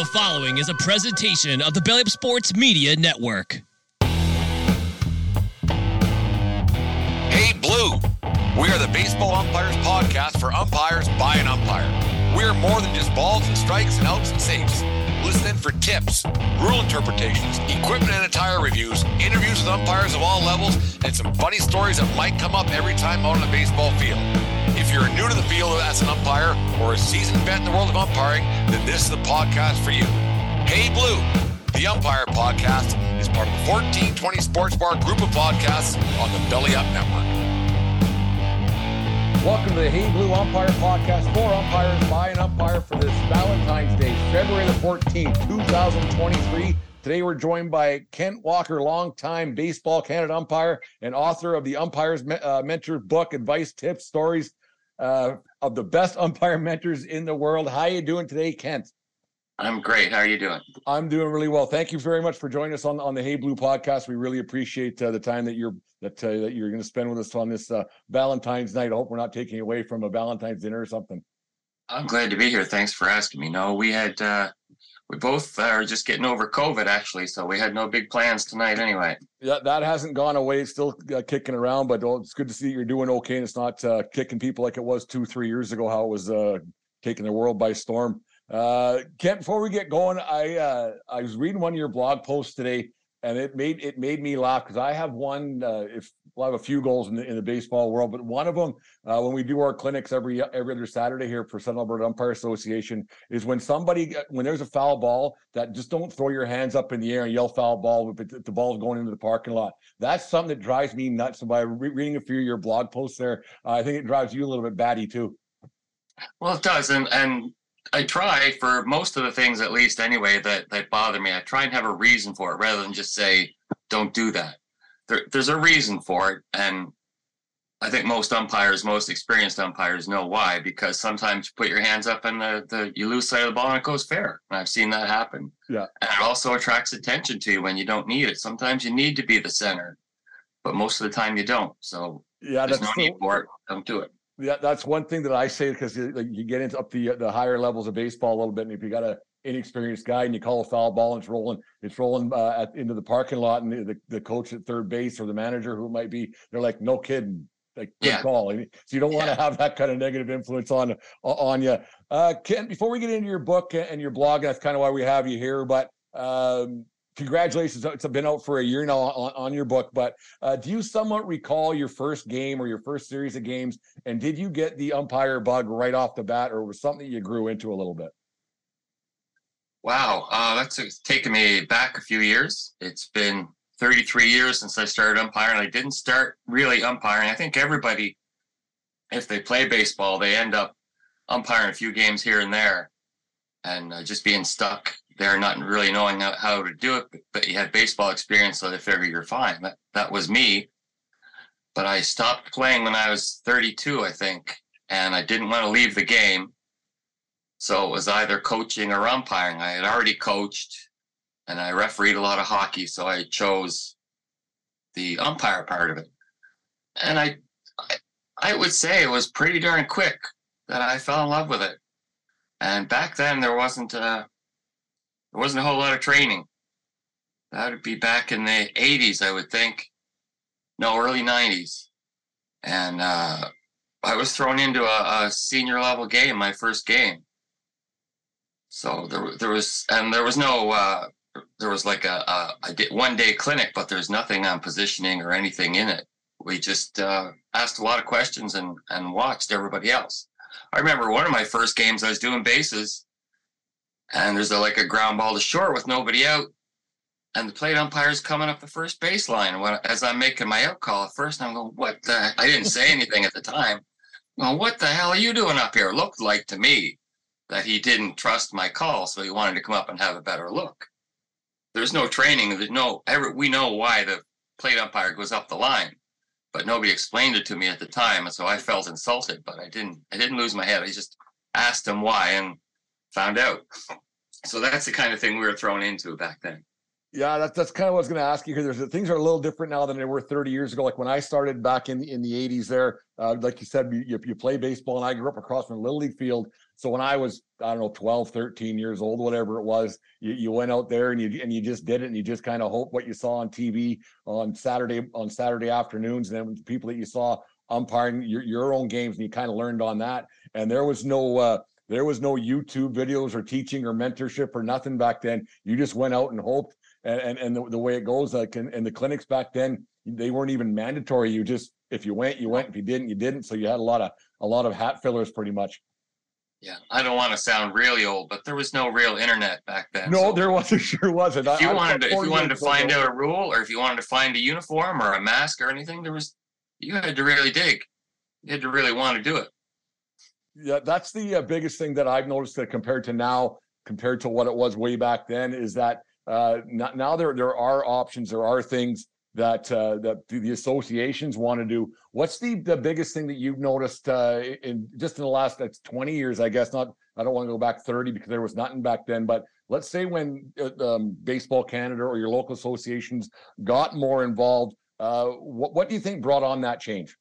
The following is a presentation of the Belly Up Sports Media Network. Hey Blue, we are the Baseball Umpires podcast for umpires by an umpire. We are more than just balls and strikes and outs and saves. Listen in for tips, rule interpretations, equipment and attire reviews, interviews with umpires of all levels, and some funny stories that might come up every time out on the baseball field. If you're new to the field as an umpire or a seasoned vet in the world of umpiring, then this is the podcast for you. Hey Blue, the Umpire Podcast is part of the 1420 Sports Bar group of podcasts on the Belly Up Network. Welcome to the Hey Blue Umpire Podcast for umpires by an umpire for this Valentine's Day, February the 14th, 2023. Today we're joined by Kent Walker, longtime Baseball Canada umpire and author of the Umpires uh, Mentor book, Advice, Tips, Stories uh, of the best umpire mentors in the world. How are you doing today, Kent? I'm great. How are you doing? I'm doing really well. Thank you very much for joining us on on the Hey Blue podcast. We really appreciate uh, the time that you're that uh, that you're going to spend with us on this uh, Valentine's night. I hope we're not taking away from a Valentine's dinner or something. I'm glad to be here. Thanks for asking me. No, we had uh, we both are just getting over COVID actually, so we had no big plans tonight anyway. Yeah, that hasn't gone away. It's still uh, kicking around, but it's good to see you're doing okay and it's not uh, kicking people like it was two, three years ago. How it was uh, taking the world by storm. Uh, Kent, before we get going, I uh, I was reading one of your blog posts today, and it made it made me laugh because I have one. Uh, if well, have a few goals in the in the baseball world, but one of them uh, when we do our clinics every every other Saturday here for Southern Alberta Umpire Association is when somebody when there's a foul ball that just don't throw your hands up in the air and yell foul ball if, the ball's going into the parking lot. That's something that drives me nuts. And by re- reading a few of your blog posts there, uh, I think it drives you a little bit batty too. Well, it does, and and I try for most of the things, at least anyway, that that bother me. I try and have a reason for it rather than just say, "Don't do that." There, there's a reason for it, and I think most umpires, most experienced umpires, know why. Because sometimes you put your hands up and the, the you lose sight of the ball and it goes fair. And I've seen that happen. Yeah. And it also attracts attention to you when you don't need it. Sometimes you need to be the center, but most of the time you don't. So yeah, there's that's no need for it. Don't do it. Yeah, that's one thing that I say because you, like, you get into up the the higher levels of baseball a little bit, and if you got a inexperienced guy and you call a foul ball and it's rolling, it's rolling uh, at, into the parking lot, and the, the coach at third base or the manager who it might be, they're like, "No kidding." Like good Yeah. call. So you don't want to have that kind of negative influence on on you. Uh, Ken, before we get into your book and your blog, that's kind of why we have you here. But um, congratulations, it's been out for a year now on, on your book. But uh, do you somewhat recall your first game or your first series of games? And did you get the umpire bug right off the bat, or was something you grew into a little bit? Wow, uh, that's taken me back a few years. It's been 33 years since I started umpiring. I didn't start really umpiring. I think everybody, if they play baseball, they end up umpiring a few games here and there, and uh, just being stuck there, not really knowing how, how to do it. But you had baseball experience, so they figure you're fine. That that was me. But I stopped playing when I was 32, I think, and I didn't want to leave the game. So it was either coaching or umpiring. I had already coached and I refereed a lot of hockey, so I chose the umpire part of it. And I, I, I would say it was pretty darn quick that I fell in love with it. And back then there wasn't a, there wasn't a whole lot of training. That would be back in the 80s, I would think. No, early 90s. And uh, I was thrown into a, a senior level game, my first game. So there, there was, and there was no, uh, there was like a, a, a one day clinic, but there's nothing on positioning or anything in it. We just uh, asked a lot of questions and and watched everybody else. I remember one of my first games, I was doing bases, and there's a, like a ground ball to short with nobody out, and the plate umpire's coming up the first baseline. When as I'm making my out call at first, I'm going, "What the?" I didn't say anything at the time. Well, what the hell are you doing up here? Looked like to me that he didn't trust my call, so he wanted to come up and have a better look. There's no training. There's no ever. We know why the plate umpire goes up the line, but nobody explained it to me at the time, and so I felt insulted. But I didn't. I didn't lose my head. I just asked him why and found out. So that's the kind of thing we were thrown into back then. Yeah, that's that's kind of what I was going to ask you here. There's things are a little different now than they were 30 years ago. Like when I started back in in the 80s, there, uh, like you said, you, you play baseball, and I grew up across from little league field. So when I was I don't know 12, 13 years old, whatever it was, you, you went out there and you and you just did it, and you just kind of hope what you saw on TV on Saturday on Saturday afternoons, and then people that you saw umpiring your, your own games, and you kind of learned on that. And there was no uh, there was no YouTube videos or teaching or mentorship or nothing back then. You just went out and hoped and and, and the, the way it goes like in, in the clinics back then they weren't even mandatory you just if you went you went if you didn't you didn't so you had a lot of a lot of hat fillers pretty much yeah i don't want to sound really old but there was no real internet back then no so there wasn't sure wasn't. If you I, wanted to if you wanted to find out a rule or if you wanted to find a uniform or a mask or anything there was you had to really dig. You had to really want to do it. Yeah that's the uh, biggest thing that i've noticed that compared to now compared to what it was way back then is that uh, now there there are options. There are things that uh, that the associations want to do. What's the the biggest thing that you've noticed uh, in just in the last that's 20 years? I guess not. I don't want to go back 30 because there was nothing back then. But let's say when uh, um, Baseball Canada or your local associations got more involved, uh, what what do you think brought on that change?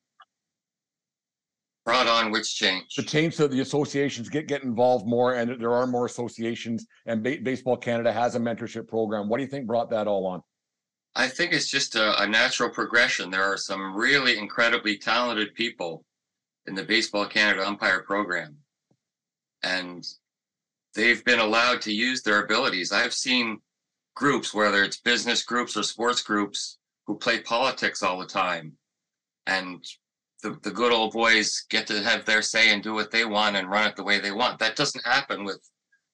brought on which change? The change so the associations get get involved more, and there are more associations. And ba- Baseball Canada has a mentorship program. What do you think brought that all on? I think it's just a, a natural progression. There are some really incredibly talented people in the Baseball Canada umpire program, and they've been allowed to use their abilities. I've seen groups, whether it's business groups or sports groups, who play politics all the time and the, the good old boys get to have their say and do what they want and run it the way they want. That doesn't happen with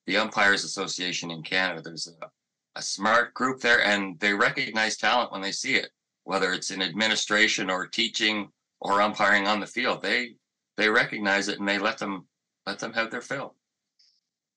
the Umpires Association in Canada. There's a, a smart group there and they recognize talent when they see it, whether it's in administration or teaching or umpiring on the field. They they recognize it and they let them let them have their fill.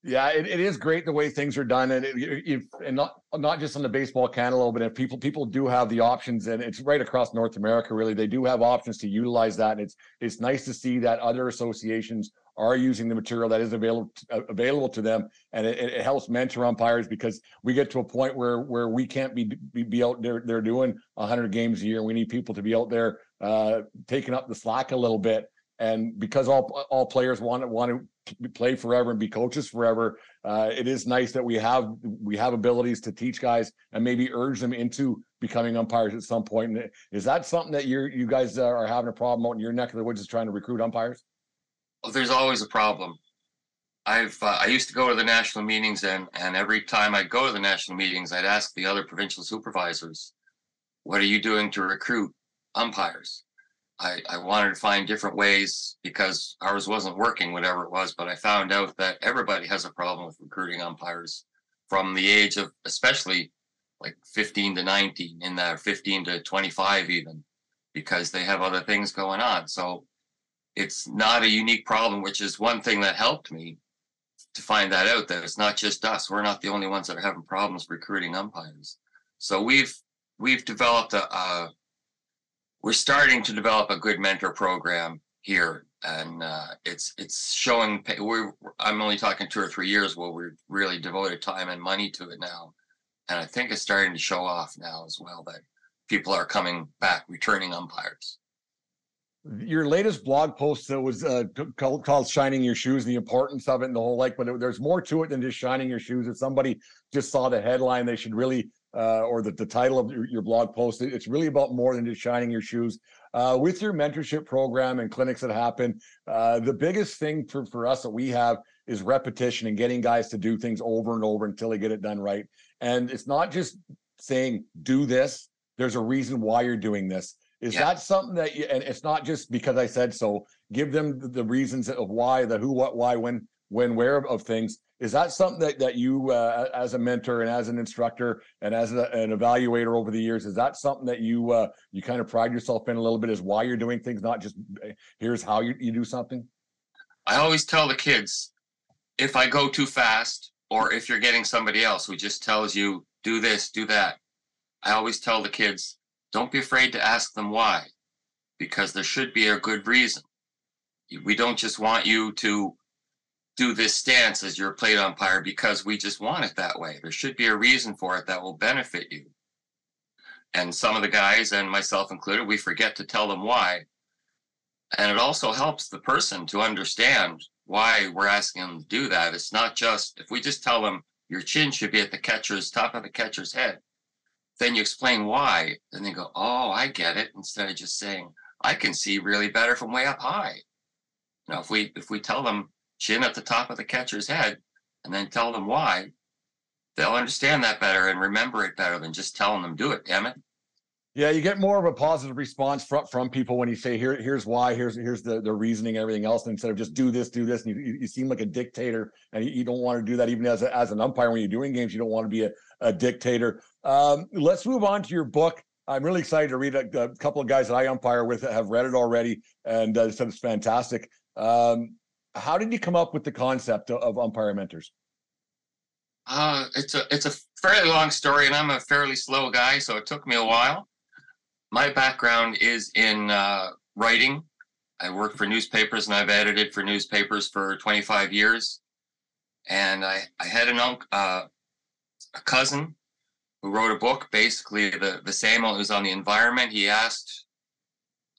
Yeah, it, it is great the way things are done, and it, and not not just on the baseball cantaloupe, but if people people do have the options, and it's right across North America. Really, they do have options to utilize that, and it's it's nice to see that other associations are using the material that is available uh, available to them, and it, it, helps mentor umpires because we get to a point where where we can't be be, be out there they're doing 100 games a year. We need people to be out there uh, taking up the slack a little bit, and because all all players want to want to play forever and be coaches forever. Uh, it is nice that we have we have abilities to teach guys and maybe urge them into becoming umpires at some point. And is that something that you you guys are having a problem out in your neck of the woods is trying to recruit umpires? Well, there's always a problem. I've uh, I used to go to the national meetings and and every time I'd go to the national meetings, I'd ask the other provincial supervisors, "What are you doing to recruit umpires?" I, I wanted to find different ways because ours wasn't working, whatever it was. But I found out that everybody has a problem with recruiting umpires from the age of especially like 15 to 19, in that 15 to 25 even, because they have other things going on. So it's not a unique problem, which is one thing that helped me to find that out that it's not just us. We're not the only ones that are having problems recruiting umpires. So we've we've developed a, a we're starting to develop a good mentor program here and uh, it's it's showing we're i'm only talking two or three years where we've really devoted time and money to it now and i think it's starting to show off now as well that people are coming back returning umpires your latest blog post that was uh, called, called shining your shoes the importance of it and the whole like but it, there's more to it than just shining your shoes if somebody just saw the headline they should really uh, or the, the title of your, your, blog post. It's really about more than just shining your shoes. Uh, with your mentorship program and clinics that happen, uh, the biggest thing for, for us that we have is repetition and getting guys to do things over and over until they get it done right. And it's not just saying, do this, there's a reason why you're doing this. Is yeah. that something that you, and it's not just because I said so, give them the, reasons of why, the who, what, why, when, when, where of things is that something that, that you, uh, as a mentor and as an instructor and as a, an evaluator over the years, is that something that you uh, you kind of pride yourself in a little bit? Is why you're doing things, not just eh, here's how you, you do something? I always tell the kids if I go too fast or if you're getting somebody else who just tells you do this, do that, I always tell the kids don't be afraid to ask them why, because there should be a good reason. We don't just want you to do this stance as your plate umpire because we just want it that way. There should be a reason for it that will benefit you. And some of the guys, and myself included, we forget to tell them why. And it also helps the person to understand why we're asking them to do that. It's not just if we just tell them your chin should be at the catcher's top of the catcher's head, then you explain why. and they go, Oh, I get it. Instead of just saying, I can see really better from way up high. You Now, if we if we tell them chin at the top of the catcher's head and then tell them why, they'll understand that better and remember it better than just telling them do it, damn it. Yeah, you get more of a positive response from, from people when you say here here's why here's here's the, the reasoning everything else instead of just do this do this and you, you seem like a dictator and you, you don't want to do that even as a, as an umpire when you're doing games you don't want to be a, a dictator. Um, let's move on to your book. I'm really excited to read. A, couple of guys that I umpire with have read it already and uh, said it's fantastic. Um, how did you come up with the concept of, of umpire mentors? Uh, it's a it's a fairly long story, and I'm a fairly slow guy, so it took me a while. My background is in uh, writing. I work for newspapers, and I've edited for newspapers for 25 years. And I I had an uncle, uh, a cousin who wrote a book, basically the the same. One. Was on the environment. He asked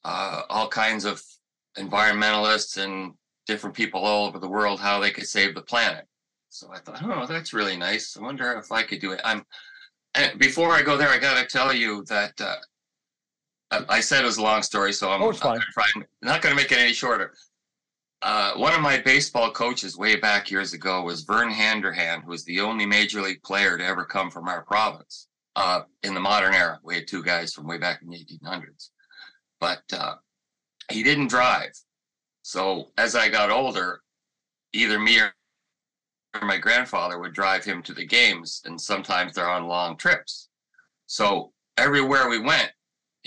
uh, all kinds of environmentalists and different people all over the world how they could save the planet. So I thought, oh, that's really nice. I wonder if I could do it. I'm, and before I go there, I got to tell you that uh, I said it was a long story, so I'm, oh, I'm not going to make it any shorter. Uh, one of my baseball coaches way back years ago was Vern Handrahan, who was the only major league player to ever come from our province uh, in the modern era. We had two guys from way back in the 1800s, but uh, he didn't drive. So as I got older, either me or my grandfather would drive him to the games, and sometimes they're on long trips. So everywhere we went,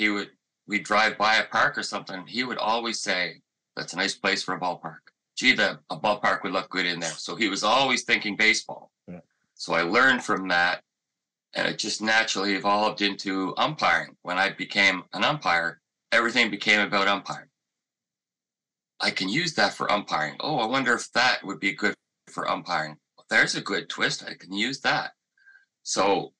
he would we'd drive by a park or something. He would always say, "That's a nice place for a ballpark." Gee, the a ballpark would look good in there. So he was always thinking baseball. Yeah. So I learned from that, and it just naturally evolved into umpiring. When I became an umpire, everything became about umpiring. I can use that for umpiring. Oh, I wonder if that would be good for umpiring. There's a good twist. I can use that. So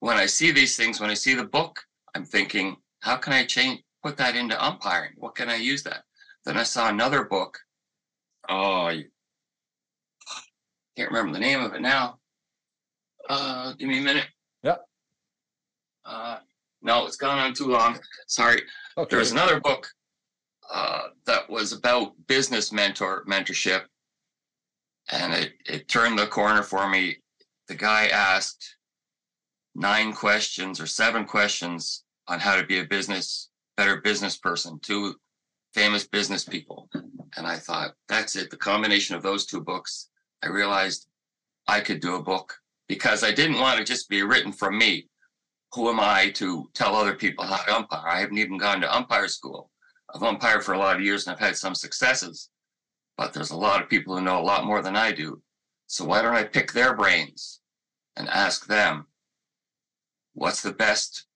when I see these things, when I see the book, I'm thinking, how can I change, put that into umpiring? What can I use that? Then I saw another book. Oh, I can't remember the name of it now. Uh, give me a minute. Yep. Uh, no, it's gone on too long. Sorry. Okay. There was another book uh, that was about business mentor mentorship, and it it turned the corner for me. The guy asked nine questions or seven questions on how to be a business better business person to famous business people, and I thought that's it. The combination of those two books, I realized I could do a book because I didn't want to just be written from me. Who am I to tell other people how to umpire? I haven't even gone to umpire school. I've umpired for a lot of years and I've had some successes, but there's a lot of people who know a lot more than I do. So why don't I pick their brains and ask them what's the best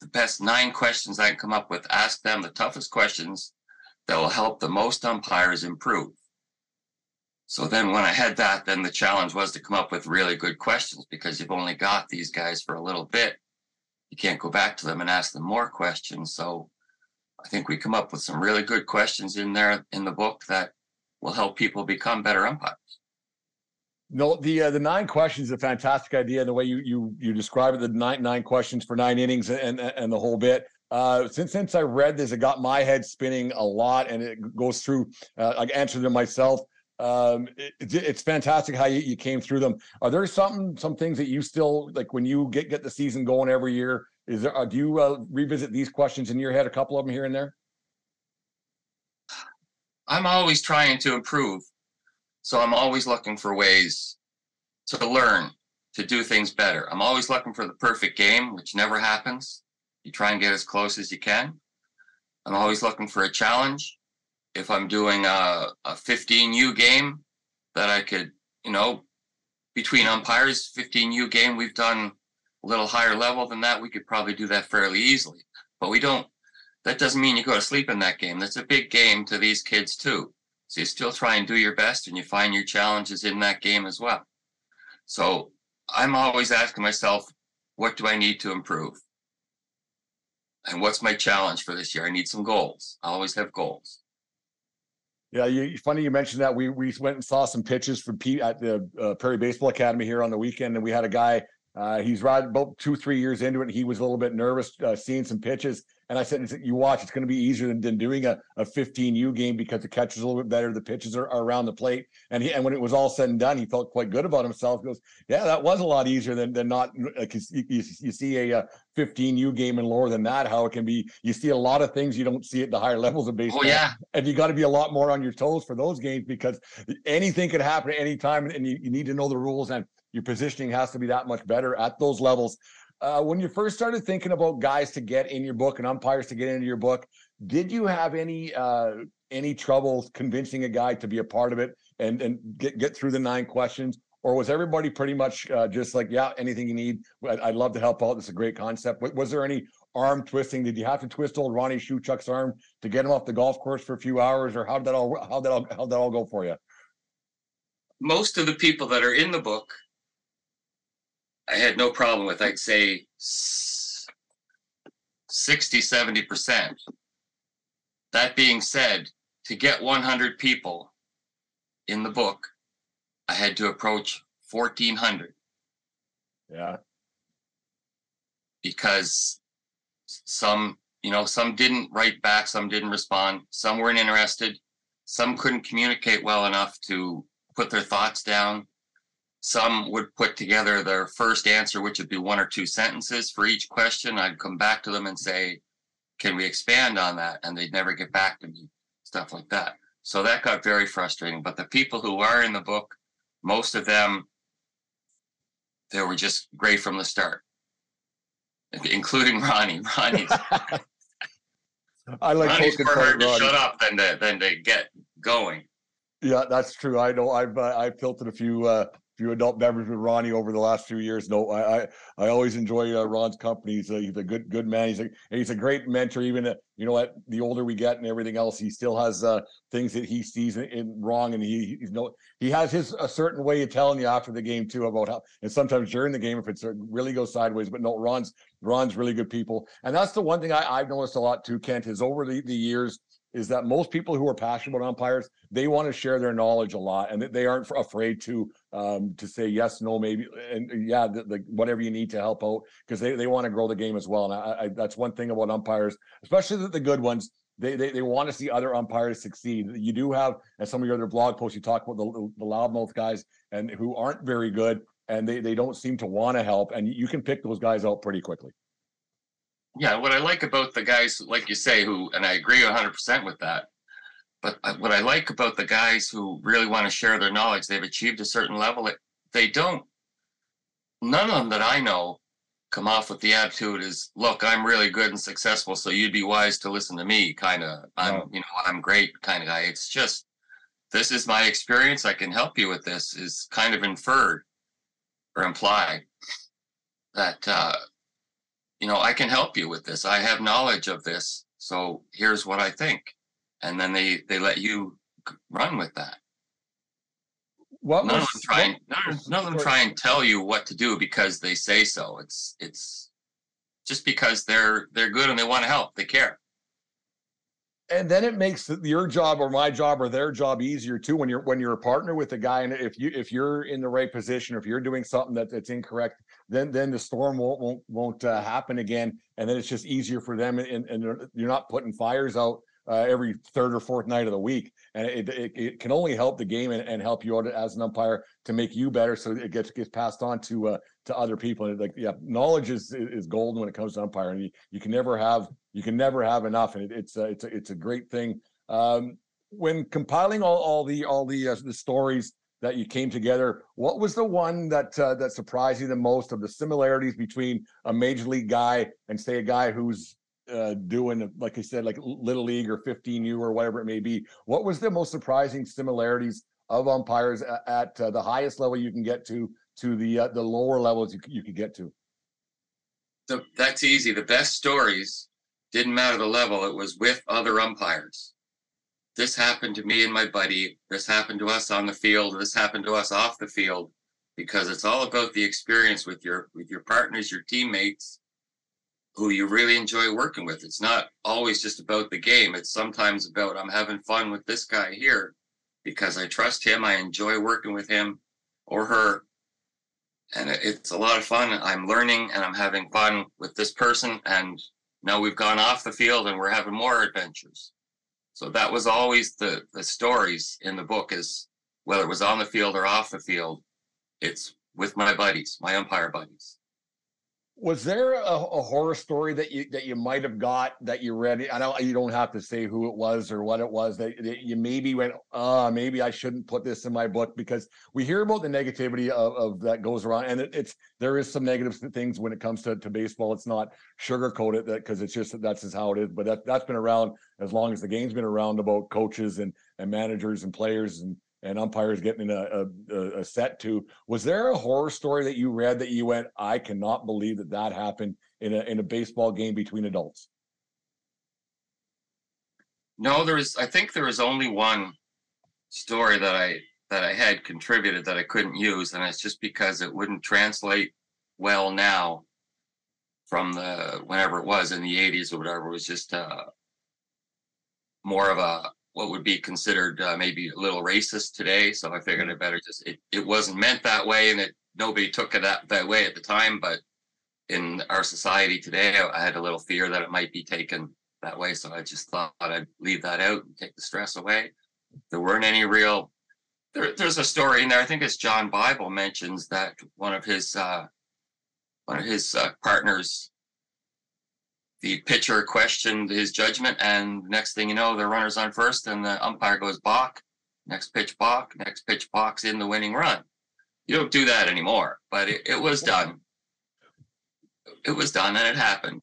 the best nine questions I can come up with, ask them the toughest questions that will help the most umpires improve. So then when I had that, then the challenge was to come up with really good questions because you've only got these guys for a little bit. You can't go back to them and ask them more questions. So I think we come up with some really good questions in there in the book that will help people become better umpires. No, the uh, the nine questions is a fantastic idea. And the way you you you describe it, the nine nine questions for nine innings and and the whole bit. Uh, since since I read this, it got my head spinning a lot, and it goes through. Uh, I answered them myself. Um, it, it's fantastic how you, you came through them. Are there something some things that you still like when you get get the season going every year? Is there? Uh, do you uh, revisit these questions in your head? A couple of them here and there. I'm always trying to improve, so I'm always looking for ways to learn to do things better. I'm always looking for the perfect game, which never happens. You try and get as close as you can. I'm always looking for a challenge. If I'm doing a, a 15U game that I could, you know, between umpires, 15U game, we've done a little higher level than that, we could probably do that fairly easily. But we don't, that doesn't mean you go to sleep in that game. That's a big game to these kids too. So you still try and do your best and you find your challenges in that game as well. So I'm always asking myself, what do I need to improve? And what's my challenge for this year? I need some goals. I always have goals. Yeah, you, funny you mentioned that. We we went and saw some pitches from Pete at the uh, Prairie Baseball Academy here on the weekend, and we had a guy. Uh, he's right about two three years into it. He was a little bit nervous uh, seeing some pitches, and I said, "You watch, it's going to be easier than, than doing a, a 15U game because the catcher's a little bit better, the pitches are, are, around the plate." And he and when it was all said and done, he felt quite good about himself. He goes, "Yeah, that was a lot easier than than not." Because you, you, you, see a, uh, a 15U game and lower than that, how it can be. You see a lot of things you don't see at the higher levels of baseball. Oh yeah, and you got to be a lot more on your toes for those games because anything could happen at any time, and you, you need to know the rules and your positioning has to be that much better at those levels uh, when you first started thinking about guys to get in your book and umpires to get into your book, did you have any uh, any trouble convincing a guy to be a part of it and and get get through the nine questions? Or was everybody pretty much uh, just like, yeah, anything you need, I'd, I'd love to help out. Is a great concept. Was, there any arm twisting? Did you have to twist old Ronnie Shuchuk's arm to get him off the golf course for a few hours, or how did that all how that all how did that all go for you? Most of the people that are in the book I had no problem with, I'd say 60, 70%. That being said, to get 100 people in the book, I had to approach 1,400. Yeah. Because some, you know, some didn't write back, some didn't respond, some weren't interested, some couldn't communicate well enough to put their thoughts down some would put together their first answer, which would be one or two sentences for each question. I'd come back to them and say, Can we expand on that? And they'd never get back to me, stuff like that. So that got very frustrating. But the people who are in the book, most of them, they were just great from the start, including Ronnie. Ronnie. I like Ronnie's more hard to Ronnie. shut up than to than to get going. Yeah, that's true. I know. I've uh, I've tilted a few uh, few adult beverages with Ronnie over the last few years. No, I I, I always enjoy uh, Ron's company. He's a, he's a good good man. He's a he's a great mentor. Even uh, you know what, the older we get and everything else, he still has uh, things that he sees in, in wrong, and he he's no he has his a certain way of telling you after the game too about how and sometimes during the game if it's uh, really goes sideways. But no, Ron's Ron's really good people, and that's the one thing I, I've noticed a lot too. Kent is over the the years is that most people who are passionate about umpires they want to share their knowledge a lot and they aren't afraid to um, to say yes no maybe and yeah the, the, whatever you need to help out because they, they want to grow the game as well and I, I, that's one thing about umpires especially the, the good ones they, they they want to see other umpires succeed. You do have and some of your other blog posts you talk about the, the loudmouth guys and who aren't very good and they, they don't seem to want to help and you can pick those guys out pretty quickly yeah, what I like about the guys, like you say, who, and I agree 100% with that. But what I like about the guys who really want to share their knowledge, they've achieved a certain level. They don't, none of them that I know come off with the attitude is, look, I'm really good and successful, so you'd be wise to listen to me, kind of. I'm, no. you know, I'm great kind of guy. It's just, this is my experience. I can help you with this, is kind of inferred or implied that, uh, you know, I can help you with this. I have knowledge of this. So here's what I think. And then they they let you run with that. What none was, of them try and none, none of them try and tell you what to do because they say so. It's it's just because they're they're good and they want to help. They care and then it makes your job or my job or their job easier too when you're when you're a partner with a guy and if you if you're in the right position or if you're doing something that, that's incorrect then then the storm won't won't won't uh, happen again and then it's just easier for them and, and you're not putting fires out uh, every third or fourth night of the week and it, it, it can only help the game and, and help you out as an umpire to make you better so it gets gets passed on to uh, to other people and like yeah knowledge is is golden when it comes to umpiring you, you can never have you can never have enough, and it, it's a, it's a, it's a great thing. Um, when compiling all, all the all the uh, the stories that you came together, what was the one that uh, that surprised you the most of the similarities between a major league guy and say a guy who's uh, doing like I said, like little league or 15U or whatever it may be? What was the most surprising similarities of umpires at, at uh, the highest level you can get to to the uh, the lower levels you, you could get to? The, that's easy. The best stories didn't matter the level, it was with other umpires. This happened to me and my buddy. This happened to us on the field. This happened to us off the field because it's all about the experience with your with your partners, your teammates who you really enjoy working with. It's not always just about the game. It's sometimes about I'm having fun with this guy here because I trust him. I enjoy working with him or her. And it's a lot of fun. I'm learning and I'm having fun with this person. And now we've gone off the field and we're having more adventures. So that was always the the stories in the book is whether it was on the field or off the field, it's with my buddies, my umpire buddies. Was there a, a, horror story that you that you might have got that you read? I know you don't have to say who it was or what it was that, that you maybe went, uh, maybe I shouldn't put this in my book because we hear about the negativity of, of that goes around, and it, it's there is some negative things when it comes to, to baseball. It's not sugarcoated that because it's just that's just how it is. But that that's been around as long as the game's been around about coaches and and managers and players and and umpires getting in a, a, a, set to. Was there a horror story that you read that you went, I cannot believe that that happened in a in a baseball game between adults? No, there is. I think there is only one story that I that I had contributed that I couldn't use, and it's just because it wouldn't translate well now from the whenever it was in the 80s or whatever. It was just uh, more of a what would be considered uh, maybe a little racist today. So I figured I better just it, it wasn't meant that way, and it nobody took it that, that way at the time. But in our society today, I had a little fear that it might be taken that way. So I just thought I'd leave that out and take the stress away. There weren't any real. There, there's a story in there. I think it's John Bible mentions that one of his uh, one of his uh, partners the pitcher questioned his judgment, and next thing you know, the runner's on first, and the umpire goes balk. Next pitch balk. Next pitch balks in the winning run. You don't do that anymore, but it, it was done. It was done, and it happened.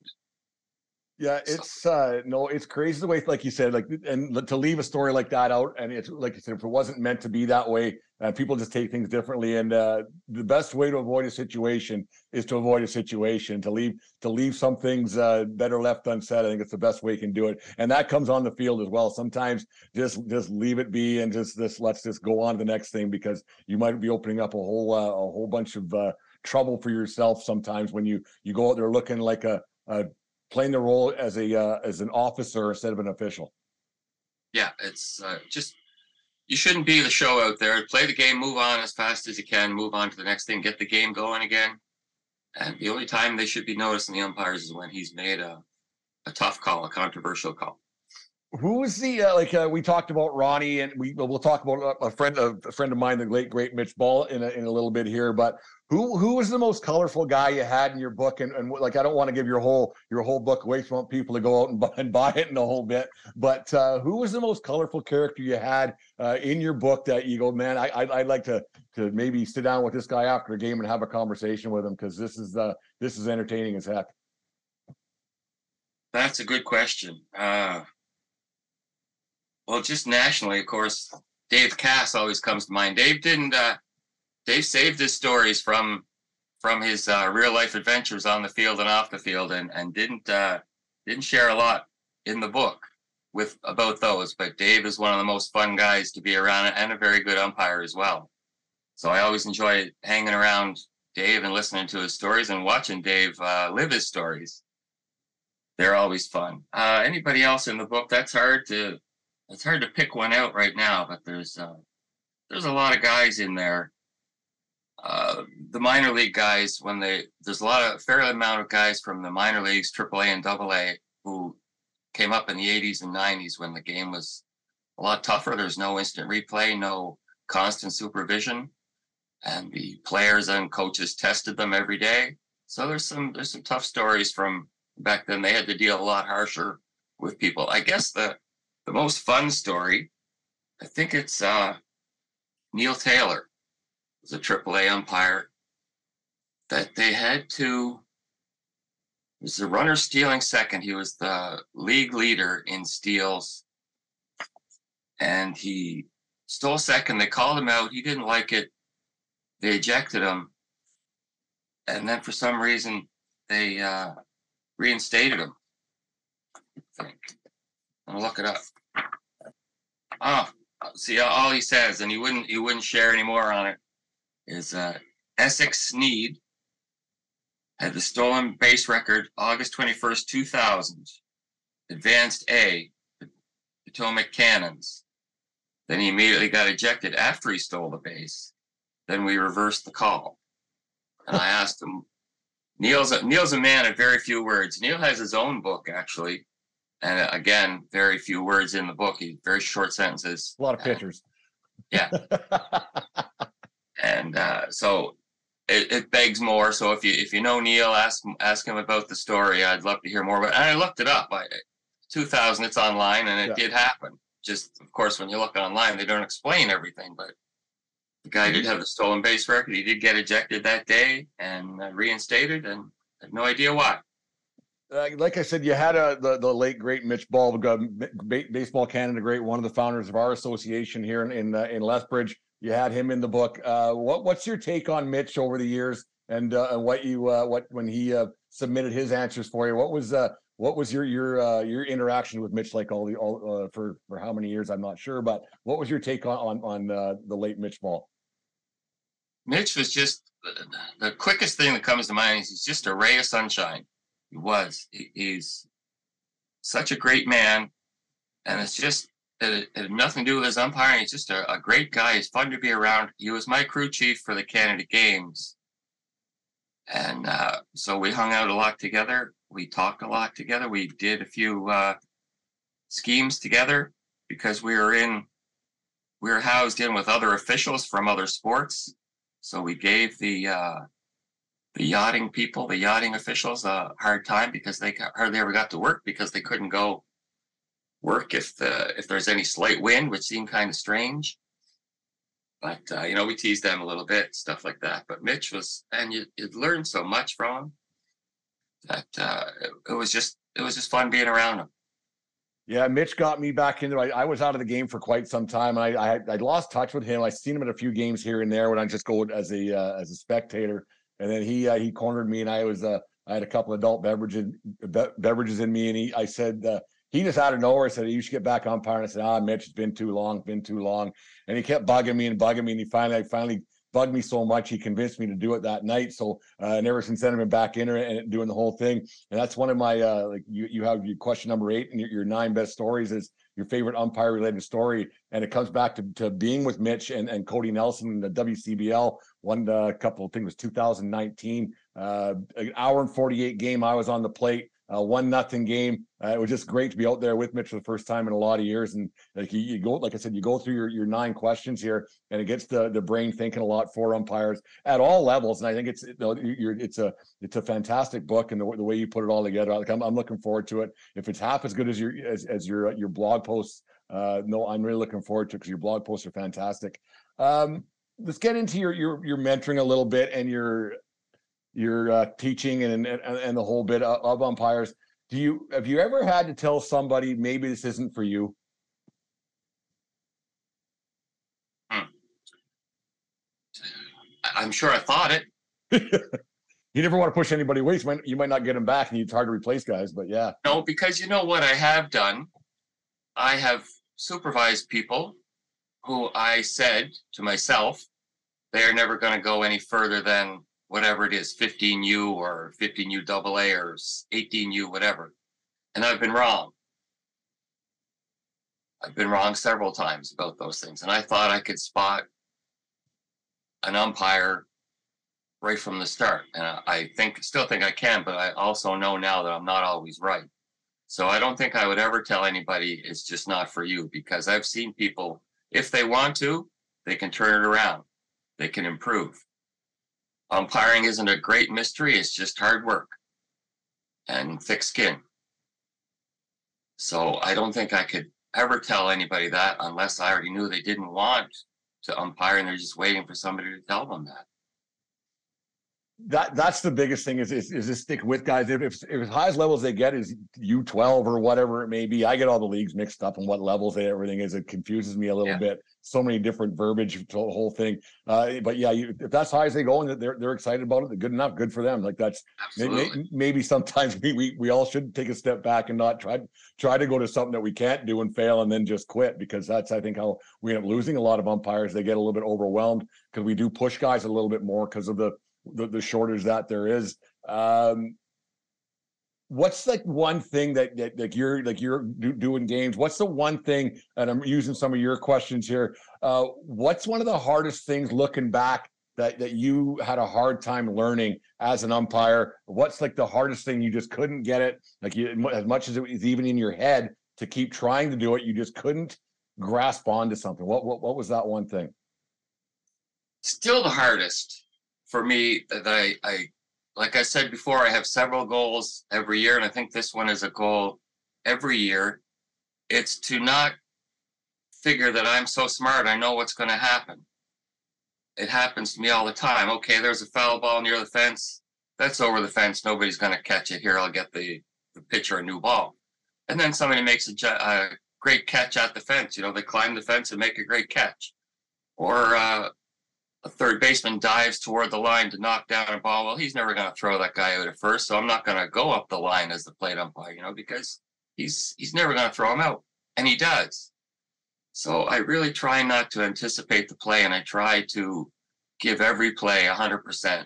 Yeah, it's uh no, it's crazy the way, like you said, like and to leave a story like that out, and it's like you said, if it wasn't meant to be that way, uh, people just take things differently. And uh the best way to avoid a situation is to avoid a situation. To leave to leave some things uh better left unsaid. I think it's the best way you can do it, and that comes on the field as well. Sometimes just just leave it be and just this let's just go on to the next thing because you might be opening up a whole uh, a whole bunch of uh trouble for yourself sometimes when you you go out there looking like a, a playing the role as a uh, as an officer instead of an official. Yeah, it's just you shouldn't be the show out there. Play the game, move on as fast as you can, move on to the next thing, get the game going again. And the only time they should be noticing the umpires is when he's made a, a tough call, a controversial call. Who is the uh, like uh, we talked about Ronnie and we we'll talk about a friend a friend of mine the late great Mitch Ball in a, in a little bit here but who who was the most colorful guy you had in your book and, and like I don't want to give your whole your whole book away for people to go out and buy, and buy it in a whole bit but uh, who was the most colorful character you had uh, in your book that you go man I, I would like to to maybe sit down with this guy after a game and have a conversation with him because this is uh this is entertaining as heck. That's a good question. Uh well, just nationally, of course, Dave Cass always comes to mind. Dave didn't. Uh, Dave saved his stories from from his uh, real life adventures on the field and off the field, and and didn't uh, didn't share a lot in the book with about those. But Dave is one of the most fun guys to be around, and a very good umpire as well. So I always enjoy hanging around Dave and listening to his stories and watching Dave uh, live his stories. They're always fun. Uh, anybody else in the book? That's hard to it's hard to pick one out right now, but there's uh, there's a lot of guys in there. Uh, the minor league guys, when they there's a lot of fair amount of guys from the minor leagues, AAA and AA, who came up in the 80s and 90s when the game was a lot tougher. There's no instant replay, no constant supervision, and the players and coaches tested them every day. So there's some there's some tough stories from back then. They had to deal a lot harsher with people. I guess the the most fun story, I think it's uh, Neil Taylor was a AAA umpire that they had to. It was the runner stealing second. He was the league leader in steals, and he stole second. They called him out. He didn't like it. They ejected him, and then for some reason they uh, reinstated him. I think. I'll look it up. Oh, see, all he says, and he wouldn't he wouldn't share any more on it, is uh, Esix Snead had the stolen base record August 21st, 2000. Advanced A, Potomac Cannons. Then he immediately got ejected after he stole the base. Then we reversed the call. And I asked him, Neil's a, Neil's a man of very few words. Neil has his own book, actually. And uh, again, very few words in the book. Very short sentences. A lot of pictures. yeah. and uh, so it, it, begs more. So if you if you know Neil, ask ask him about the story. I'd love to hear more. But I looked it up. I, 2000, it's online, and it yeah. did happen. Just of course, when you look online, they don't explain everything. But the guy did have the stolen base record. He did get ejected that day and uh, reinstated, and had no idea why. Uh, like I said, you had a the, the late great Mitch Ball, baseball Canada great, one of the founders of our association here in in, uh, in Lethbridge. You had him in the book. Uh, what what's your take on Mitch over the years, and uh, and what you uh, what when he uh, submitted his answers for you? What was uh, what was your your uh, your interaction with Mitch like all the all uh, for for how many years? I'm not sure, but what was your take on on, on uh, the late Mitch Ball? Mitch was just the quickest thing that comes to mind is he's just a ray of sunshine. He was. He's such a great man, and it's just it, had nothing to do with his umpiring. He's just a, a great guy. He's fun to be around. He was my crew chief for the Canada Games, and uh, so we hung out a lot together. We talked a lot together. We did a few uh, schemes together because we were in we were housed in with other officials from other sports. So we gave the uh, the yachting people, the yachting officials, a hard time because they hardly ever got to work because they couldn't go work if the if there's any slight wind, which seemed kind of strange. But uh, you know, we teased them a little bit, stuff like that. But Mitch was, and you you'd learn so much from him that uh, it, it was just it was just fun being around him. Yeah, Mitch got me back into. I, I was out of the game for quite some time. I, I I lost touch with him. I seen him at a few games here and there when I just go as a uh, as a spectator. And then he uh, he cornered me, and I was uh, I had a couple of adult beverages be- beverages in me, and he I said uh, he just out of nowhere said you should get back umpire. And I said, ah, Mitch, it's been too long, been too long, and he kept bugging me and bugging me, and he finally I finally bugged me so much he convinced me to do it that night. So uh, and ever since then I've been back in and doing the whole thing. And that's one of my uh, like you you have your question number eight and your, your nine best stories is your favorite umpire related story, and it comes back to, to being with Mitch and, and Cody Nelson in the WCBL. One uh, couple, think it was 2019, uh, an hour and 48 game. I was on the plate uh, one nothing game. Uh, it was just great to be out there with Mitch for the first time in a lot of years. And like you, you, go, like I said, you go through your, your nine questions here, and it gets the the brain thinking a lot for umpires at all levels. And I think it's you know, it's a it's a fantastic book, and the, the way you put it all together, like I'm, I'm looking forward to it. If it's half as good as your as, as your your blog posts, uh, no, I'm really looking forward to it because your blog posts are fantastic. Um, let's get into your your your mentoring a little bit and your your uh, teaching and, and and the whole bit of, of umpires. Do you have you ever had to tell somebody maybe this isn't for you? Hmm. I'm sure I thought it. you never want to push anybody away. You might, you might not get them back, and it's hard to replace guys. But yeah, no, because you know what I have done. I have supervised people who I said to myself, they are never going to go any further than whatever it is, 15U or 15U double A or 18U, whatever. And I've been wrong. I've been wrong several times about those things. And I thought I could spot an umpire right from the start. And I think, still think I can, but I also know now that I'm not always right. So I don't think I would ever tell anybody it's just not for you because I've seen people, if they want to, they can turn it around, they can improve umpiring isn't a great mystery, it's just hard work and thick skin. So I don't think I could ever tell anybody that unless I already knew they didn't want to umpire and they're just waiting for somebody to tell them that. That that's the biggest thing is is, is to stick with guys. If, if if as high as levels they get is U twelve or whatever it may be, I get all the leagues mixed up and what levels they everything is. It confuses me a little yeah. bit. So many different verbiage, the whole thing. Uh, but yeah, you, if that's high as they go and they're they're excited about it, good enough. Good for them. Like that's maybe, maybe sometimes we, we we all should take a step back and not try try to go to something that we can't do and fail and then just quit because that's I think how we end up losing a lot of umpires. They get a little bit overwhelmed because we do push guys a little bit more because of the the, the shortage that there is. Um, what's like one thing that, that like you're like you're do, doing games what's the one thing and i'm using some of your questions here uh what's one of the hardest things looking back that that you had a hard time learning as an umpire? What's like the hardest thing you just couldn't get it like you as much as it was even in your head to keep trying to do it you just couldn't grasp onto something? What what, what was that one thing? Still the hardest for me that I, I like I said before, I have several goals every year, and I think this one is a goal every year. It's to not figure that I'm so smart, I know what's going to happen. It happens to me all the time. Okay, there's a foul ball near the fence. That's over the fence. Nobody's going to catch it. Here, I'll get the, the pitcher a new ball. And then somebody makes a, a great catch at the fence. You know, they climb the fence and make a great catch. Or uh, a third baseman dives toward the line to knock down a ball. Well, he's never going to throw that guy out at first, so I'm not going to go up the line as the plate umpire, you know, because he's he's never going to throw him out, and he does. So I really try not to anticipate the play, and I try to give every play 100%,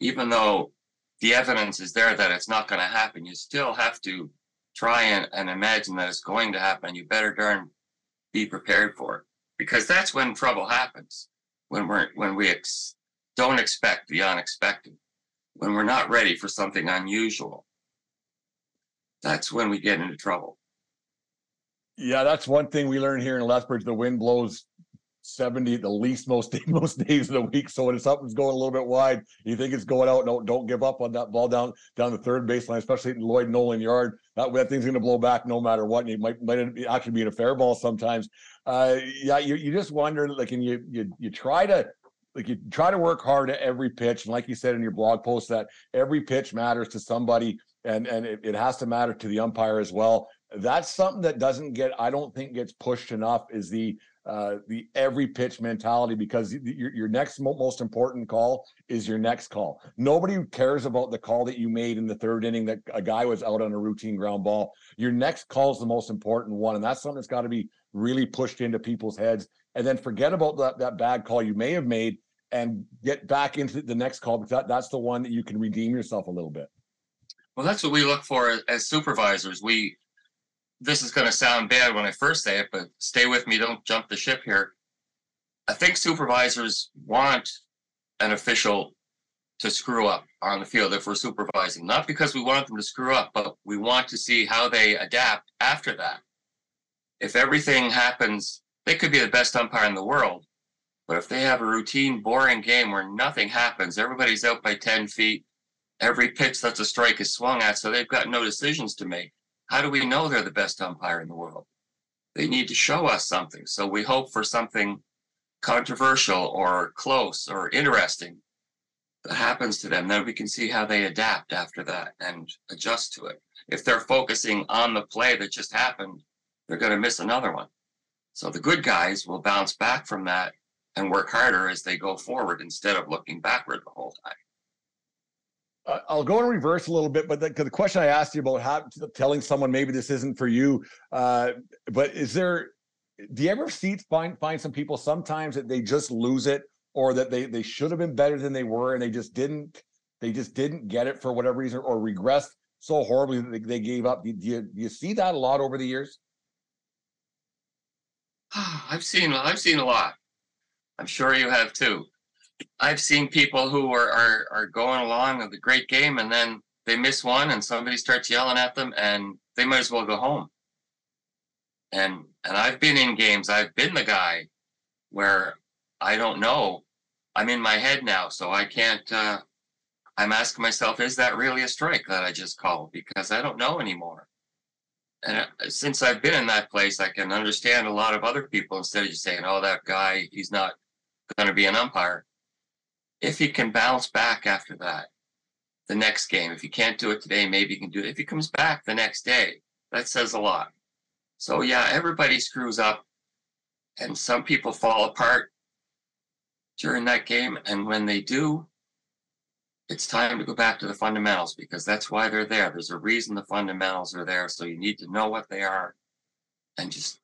even though the evidence is there that it's not going to happen. You still have to try and, and imagine that it's going to happen. You better darn be prepared for it because that's when trouble happens when we're when we ex- don't expect the unexpected, when we're not ready for something unusual. That's when we get into trouble. Yeah, that's one thing we learned here in Lethbridge. The wind blows 70 the least most most days of the week. So when something's going a little bit wide, you think it's going out. Don't don't give up on that ball down down the third baseline, especially in Lloyd Nolan yard. That, that thing's going to blow back no matter what. And it might might actually be in a fair ball sometimes. Uh, yeah, you, you just wonder like, and you you you try to like you try to work hard at every pitch, and like you said in your blog post, that every pitch matters to somebody, and and it, it has to matter to the umpire as well. That's something that doesn't get, I don't think, gets pushed enough. Is the uh, the every pitch mentality because your, your next mo- most important call is your next call. Nobody cares about the call that you made in the third inning that a guy was out on a routine ground ball. Your next call is the most important one, and that's something that's got to be really pushed into people's heads. And then forget about that that bad call you may have made and get back into the next call because that, that's the one that you can redeem yourself a little bit. Well, that's what we look for as supervisors. We this is going to sound bad when I first say it, but stay with me. Don't jump the ship here. I think supervisors want an official to screw up on the field if we're supervising, not because we want them to screw up, but we want to see how they adapt after that. If everything happens, they could be the best umpire in the world, but if they have a routine, boring game where nothing happens, everybody's out by 10 feet, every pitch that's a strike is swung at, so they've got no decisions to make how do we know they're the best umpire in the world? They need to show us something. So we hope for something controversial or close or interesting that happens to them. Then we can see how they adapt after that and adjust to it. If they're focusing on the play that just happened, they're going to miss another one. So the good guys will bounce back from that and work harder as they go forward instead of looking backward the whole time. I'll go in reverse a little bit, but the, the question I asked you about how telling someone maybe this isn't for you, uh, but is there? Do you ever see find find some people sometimes that they just lose it, or that they they should have been better than they were, and they just didn't they just didn't get it for whatever reason, or regressed so horribly that they, they gave up? Do you, do you see that a lot over the years? I've seen I've seen a lot. I'm sure you have too. I've seen people who are, are, are going along with a great game and then they miss one and somebody starts yelling at them and they might as well go home. And and I've been in games, I've been the guy where I don't know. I'm in my head now, so I can't uh, I'm asking myself, is that really a strike that I just called? Because I don't know anymore. And uh, since I've been in that place, I can understand a lot of other people instead of just saying, oh, that guy, he's not going to be an umpire if he can bounce back after that, the next game, if he can't do it today, maybe he can do it. If he comes back the next day, that says a lot. So yeah, everybody screws up and some people fall apart during that game. And when they do, it's time to go back to the fundamentals because that's why they're there. There's a reason the fundamentals are there. So you need to know what they are and just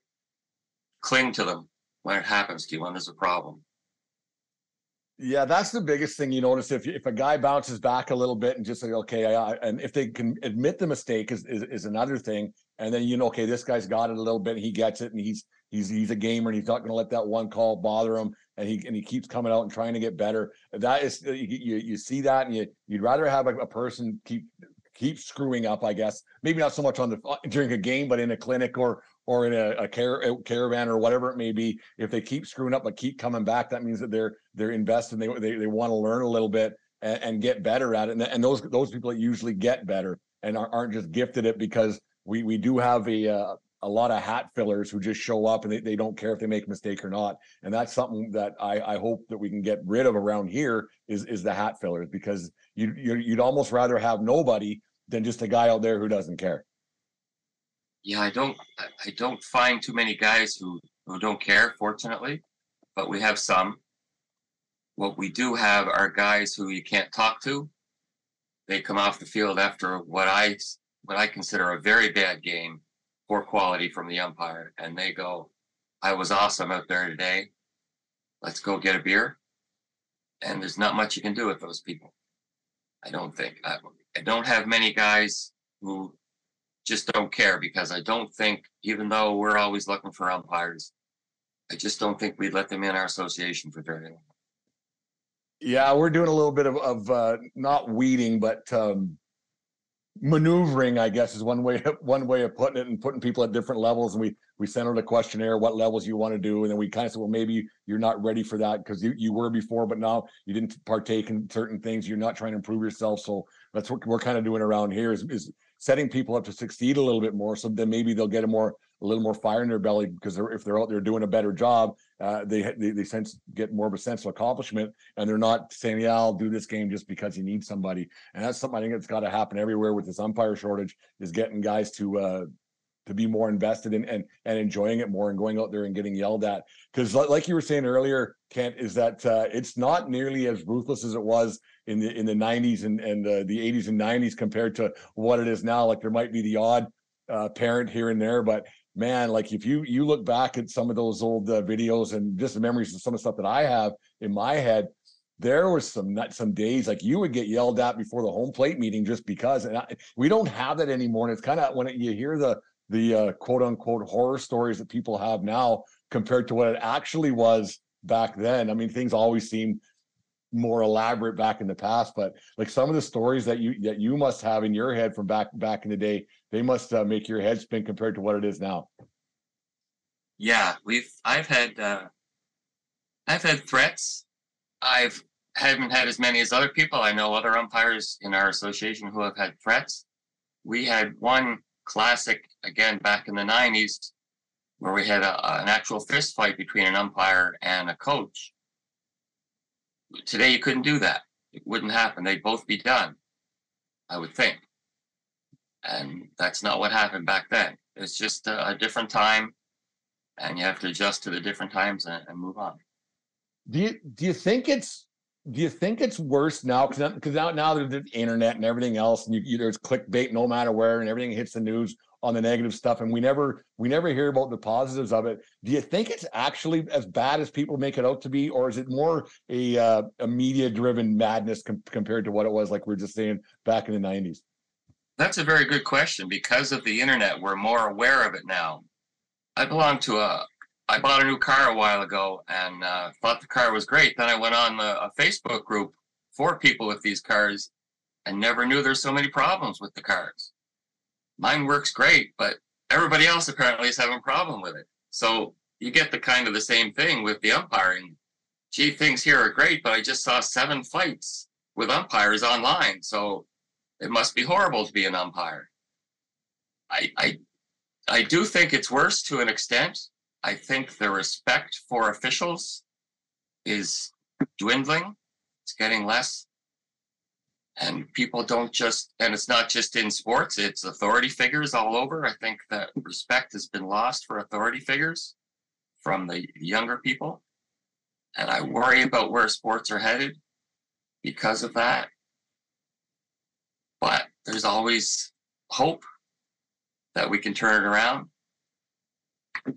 cling to them when it happens to you when there's a problem. Yeah, that's the biggest thing you notice. If if a guy bounces back a little bit and just say, okay, I, and if they can admit the mistake is, is is another thing, and then you know, okay, this guy's got it a little bit, and he gets it, and he's he's he's a gamer, and he's not going to let that one call bother him, and he and he keeps coming out and trying to get better. That is, you you, see that, and you you'd rather have a, a person keep keep screwing up, I guess. Maybe not so much on the during a game, but in a clinic or or in a, a, car, a caravan or whatever it may be, if they keep screwing up but keep coming back, that means that they're they're invested. They they, they want to learn a little bit and, and get better at it. And, and, those those people usually get better and aren't just gifted it because we we do have a uh, a lot of hat fillers who just show up and they, they don't care if they make a mistake or not. And that's something that I, I hope that we can get rid of around here is is the hat fillers because you, you you'd almost rather have nobody than just a guy out there who doesn't care yeah, I don't I don't find too many guys who who don't care, fortunately, but we have some. What we do have are guys who you can't talk to. They come off the field after what I what I consider a very bad game, poor quality from the umpire, and they go, "I was awesome out there today. Let's go get a beer." And there's not much you can do with those people. I don't think. I, I don't have many guys who just don't care because I don't think, even though we're always looking for umpires, I just don't think we'd let them in our association for very long. Yeah, we're doing a little bit of, of uh, not weeding, but um, maneuvering, I guess, is one way one way of putting it, and putting people at different levels. And we we sent out a questionnaire, what levels you want to do, and then we kind of said, well, maybe you're not ready for that because you, you were before, but now you didn't partake in certain things. You're not trying to improve yourself, so that's what we're kind of doing around here. Is, is setting people up to succeed a little bit more. So then maybe they'll get a more a little more fire in their belly because they're, if they're out there doing a better job, uh, they, they they sense get more of a sense of accomplishment, and they're not saying, "Yeah, I'll do this game just because you need somebody." And that's something I think that's got to happen everywhere with this umpire shortage is getting guys to uh, to be more invested in and and enjoying it more and going out there and getting yelled at because like you were saying earlier kent is that uh, it's not nearly as ruthless as it was in the in the 90s and and the 80s and 90s compared to what it is now like there might be the odd uh, parent here and there but man like if you you look back at some of those old uh, videos and just the memories of some of the stuff that i have in my head there was some some days like you would get yelled at before the home plate meeting just because and I, we don't have that anymore. And it's kind of when it, you hear the the uh, quote unquote horror stories that people have now compared to what it actually was back then i mean things always seem more elaborate back in the past but like some of the stories that you that you must have in your head from back back in the day they must uh, make your head spin compared to what it is now yeah we've i've had uh i've had threats i've haven't had as many as other people i know other umpires in our association who have had threats we had one classic again back in the 90s where we had a, an actual fist fight between an umpire and a coach Today, you couldn't do that. It wouldn't happen. They'd both be done, I would think. And that's not what happened back then. It's just a, a different time, and you have to adjust to the different times and, and move on. Do you do you think it's do you think it's worse now because now now there's the internet and everything else and you, you, there's clickbait no matter where and everything hits the news on the negative stuff and we never we never hear about the positives of it do you think it's actually as bad as people make it out to be or is it more a uh, a media driven madness com- compared to what it was like we are just saying back in the 90s that's a very good question because of the internet we're more aware of it now i belong to a i bought a new car a while ago and uh, thought the car was great then i went on a, a facebook group for people with these cars and never knew there's so many problems with the cars mine works great, but everybody else apparently is having a problem with it. So you get the kind of the same thing with the umpiring. Gee, things here are great, but I just saw seven fights with umpires online. So it must be horrible to be an umpire. I, I, I do think it's worse to an extent. I think the respect for officials is dwindling. It's getting less. And people don't just, and it's not just in sports, it's authority figures all over. I think that respect has been lost for authority figures from the younger people. And I worry about where sports are headed because of that. But there's always hope that we can turn it around.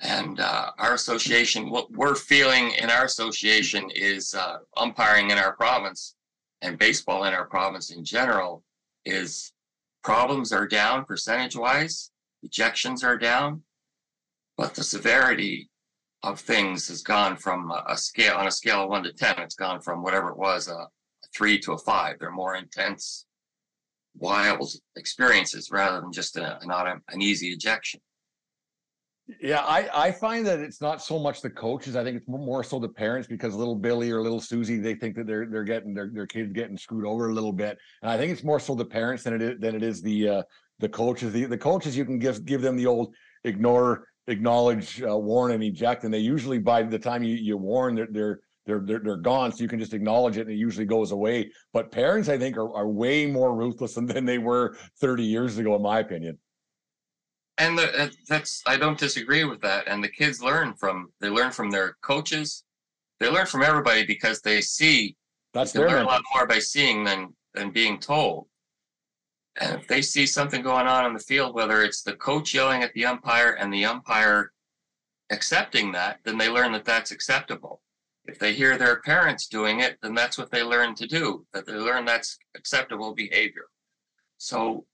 And uh, our association, what we're feeling in our association is uh, umpiring in our province and baseball in our province in general is problems are down percentage wise, ejections are down, but the severity of things has gone from a, scale on a scale of one to 10, it's gone from whatever it was, a, a three to a five. They're more intense, wild experiences rather than just a, not a, an easy ejection. Yeah, I, I find that it's not so much the coaches. I think it's more so the parents because little Billy or little Susie, they think that they're they're getting their, their kids getting screwed over a little bit. And I think it's more so the parents than it is than it is the uh, the coaches. The the coaches you can give give them the old ignore, acknowledge, uh, warn, and eject, and they usually by the time you, you warn, they're they're they're they're, they're gone. So you can just acknowledge it and it usually goes away. But parents, I think, are, are way more ruthless than, than they were 30 years ago, in my opinion and the, uh, that's I don't disagree with that. And the kids learn from they learn from their coaches, they learn from everybody because they see. That's they learn a lot more by seeing than than being told. And if they see something going on in the field, whether it's the coach yelling at the umpire and the umpire accepting that, then they learn that that's acceptable. If they hear their parents doing it, then that's what they learn to do. That they learn that's acceptable behavior. So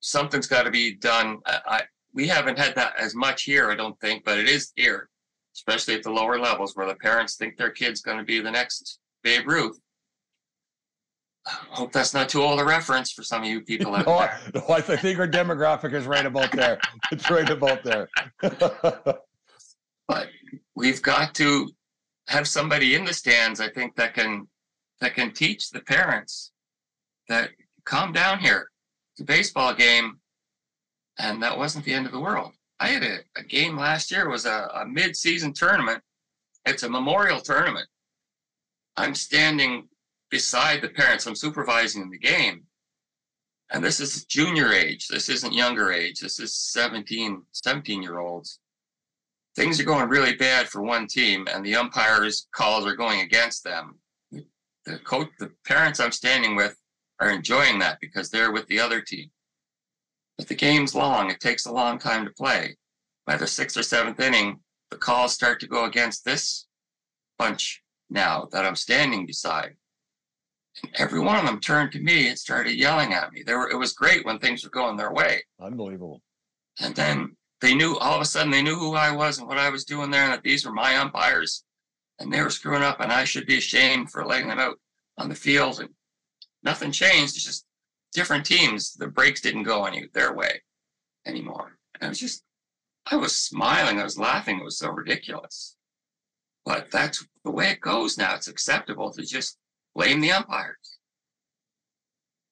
something's got to be done. I, we haven't had that as much here, I don't think, but it is here, especially at the lower levels where the parents think their kid's going to be the next Babe Ruth. I hope that's not too old a reference for some of you people out no, there. I, no, I think our demographic is right about there. it's right about there. but we've got to have somebody in the stands, I think, that can that can teach the parents that calm down here. It's a baseball game and that wasn't the end of the world. I had a, a game last year. Was a, a mid-season tournament. It's a memorial tournament. I'm standing beside the parents. I'm supervising the game. And this is junior age. This isn't younger age. This is 17, 17 year olds. Things are going really bad for one team, and the umpires' calls are going against them. The coach, the parents I'm standing with are enjoying that because they're with the other team. But the game's long. It takes a long time to play. By the sixth or seventh inning, the calls start to go against this bunch now that I'm standing beside. And every one of them turned to me and started yelling at me. They were, it was great when things were going their way. Unbelievable. And then they knew all of a sudden they knew who I was and what I was doing there and that these were my umpires. And they were screwing up and I should be ashamed for letting them out on the field. And nothing changed. It's just different teams, the breaks didn't go any their way anymore. And it was just, I was smiling, I was laughing. It was so ridiculous. But that's the way it goes now. It's acceptable to just blame the umpires.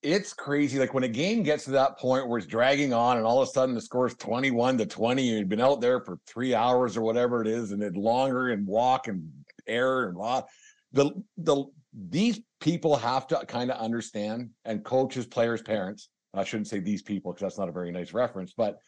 It's crazy. Like when a game gets to that point where it's dragging on and all of a sudden the score is 21 to 20, and you've been out there for three hours or whatever it is, and it's longer and walk and air and lot. The the these people have to kind of understand, and coaches, players, parents. I shouldn't say these people because that's not a very nice reference, but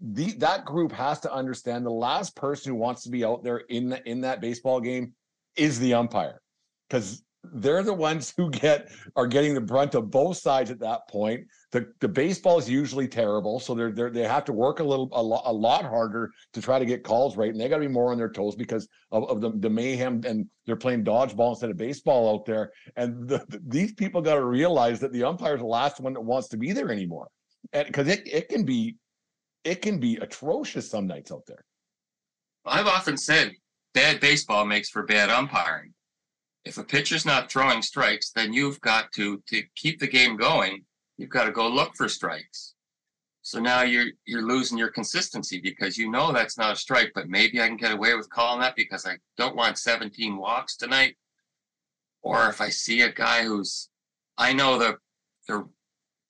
the that group has to understand the last person who wants to be out there in the, in that baseball game is the umpire because they're the ones who get are getting the brunt of both sides at that point. The the baseball is usually terrible, so they're, they're they have to work a little a lot a lot harder to try to get calls right, and they got to be more on their toes because of, of the, the mayhem and they're playing dodgeball instead of baseball out there. And the, the, these people got to realize that the umpire is the last one that wants to be there anymore, and because it it can be it can be atrocious some nights out there. I've often said bad baseball makes for bad umpiring if a pitcher's not throwing strikes, then you've got to to keep the game going. You've got to go look for strikes. So now you're you're losing your consistency because you know that's not a strike, but maybe I can get away with calling that because I don't want 17 walks tonight. Or if I see a guy who's I know the the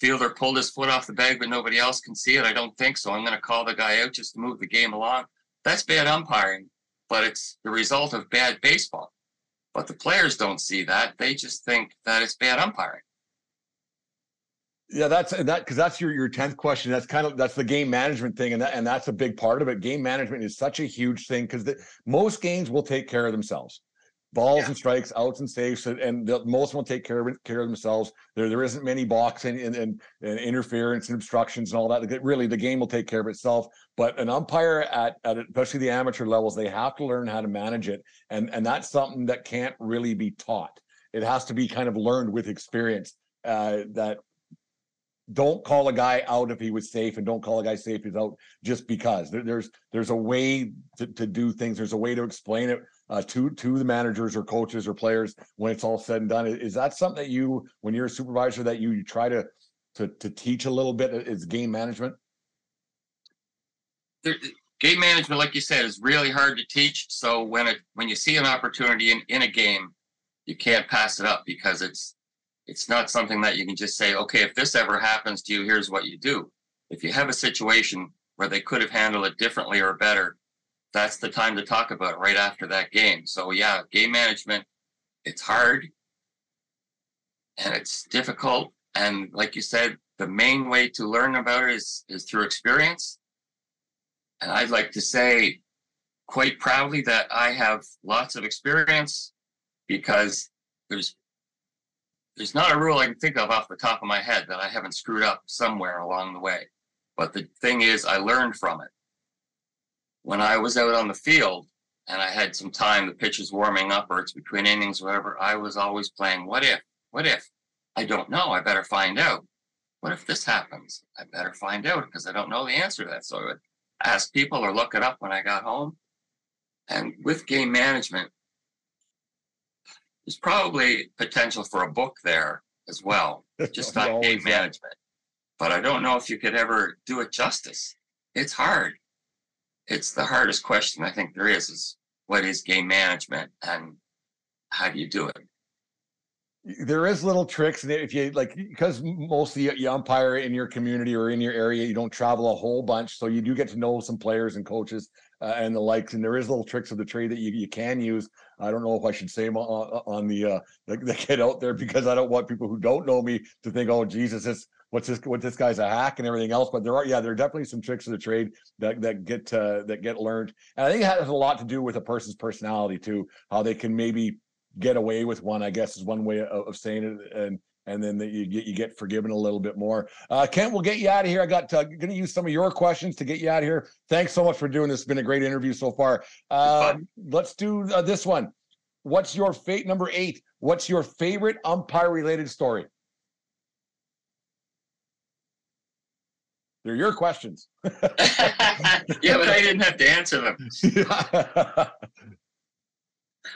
fielder pulled his foot off the bag, but nobody else can see it. I don't think so. I'm going to call the guy out just to move the game along. That's bad umpiring, but it's the result of bad baseball But the players don't see that. They just think that it's bad umpiring. Yeah, that's that because that's your your tenth question. That's kind of that's the game management thing, and that and that's a big part of it. Game management is such a huge thing because most games will take care of themselves balls yeah. and strikes, outs and saves, and the, most will take care of care of themselves. There there isn't many boxing and, and, and, interference and obstructions and all that. Really, the game will take care of itself. But an umpire at, at especially the amateur levels, they have to learn how to manage it, and and that's something that can't really be taught. It has to be kind of learned with experience. Uh, that don't call a guy out if he was safe and don't call a guy safe if he's out just because there, there's there's a way to, to do things there's a way to explain it uh, to to the managers or coaches or players when it's all said and done. Is that something that you when you're a supervisor that you, you try to to to teach a little bit is game management? Game management like you said is really hard to teach. So when it when you see an opportunity in, in a game you can't pass it up because it's it's not something that you can just say, okay, if this ever happens to you, here's what you do. If you have a situation where they could have handled it differently or better, that's the time to talk about right after that game. So yeah, game management, it's hard and it's difficult. And like you said, the main way to learn about it is, is through experience. And I'd like to say quite proudly that I have lots of experience because there's there's not a rule I can think of off the top of my head that I haven't screwed up somewhere along the way. But the thing is, I learned from it. When I was out on the field and I had some time, the pitch is warming up or it's between innings, whatever, I was always playing, what if? What if? I don't know. I better find out. What if this happens? I better find out because I don't know the answer to that. So I would ask people or look it up when I got home. And with game management, there's probably potential for a book there as well, just on game management. But I don't know if you could ever do it justice. It's hard. It's the hardest question I think there is: is what is game management and how do you do it? there is little tricks that if you like because mostly you umpire in your community or in your area you don't travel a whole bunch so you do get to know some players and coaches uh, and the likes and there is little tricks of the trade that you, you can use i don't know if i should say them on, on the uh the, the get out there because i don't want people who don't know me to think oh jesus this what's this what this guy's a hack and everything else but there are yeah there are definitely some tricks of the trade that that get uh, that get learned and i think it has a lot to do with a person's personality too how they can maybe get away with one, I guess is one way of, of saying it. And and then the, you get you get forgiven a little bit more. Uh, Kent, we'll get you out of here. I got uh, going to use some of your questions to get you out of here. Thanks so much for doing this. It's been a great interview so far. Uh, let's do uh, this one. What's your fate number eight? What's your favorite umpire related story? They're your questions. yeah, but I didn't have to answer them.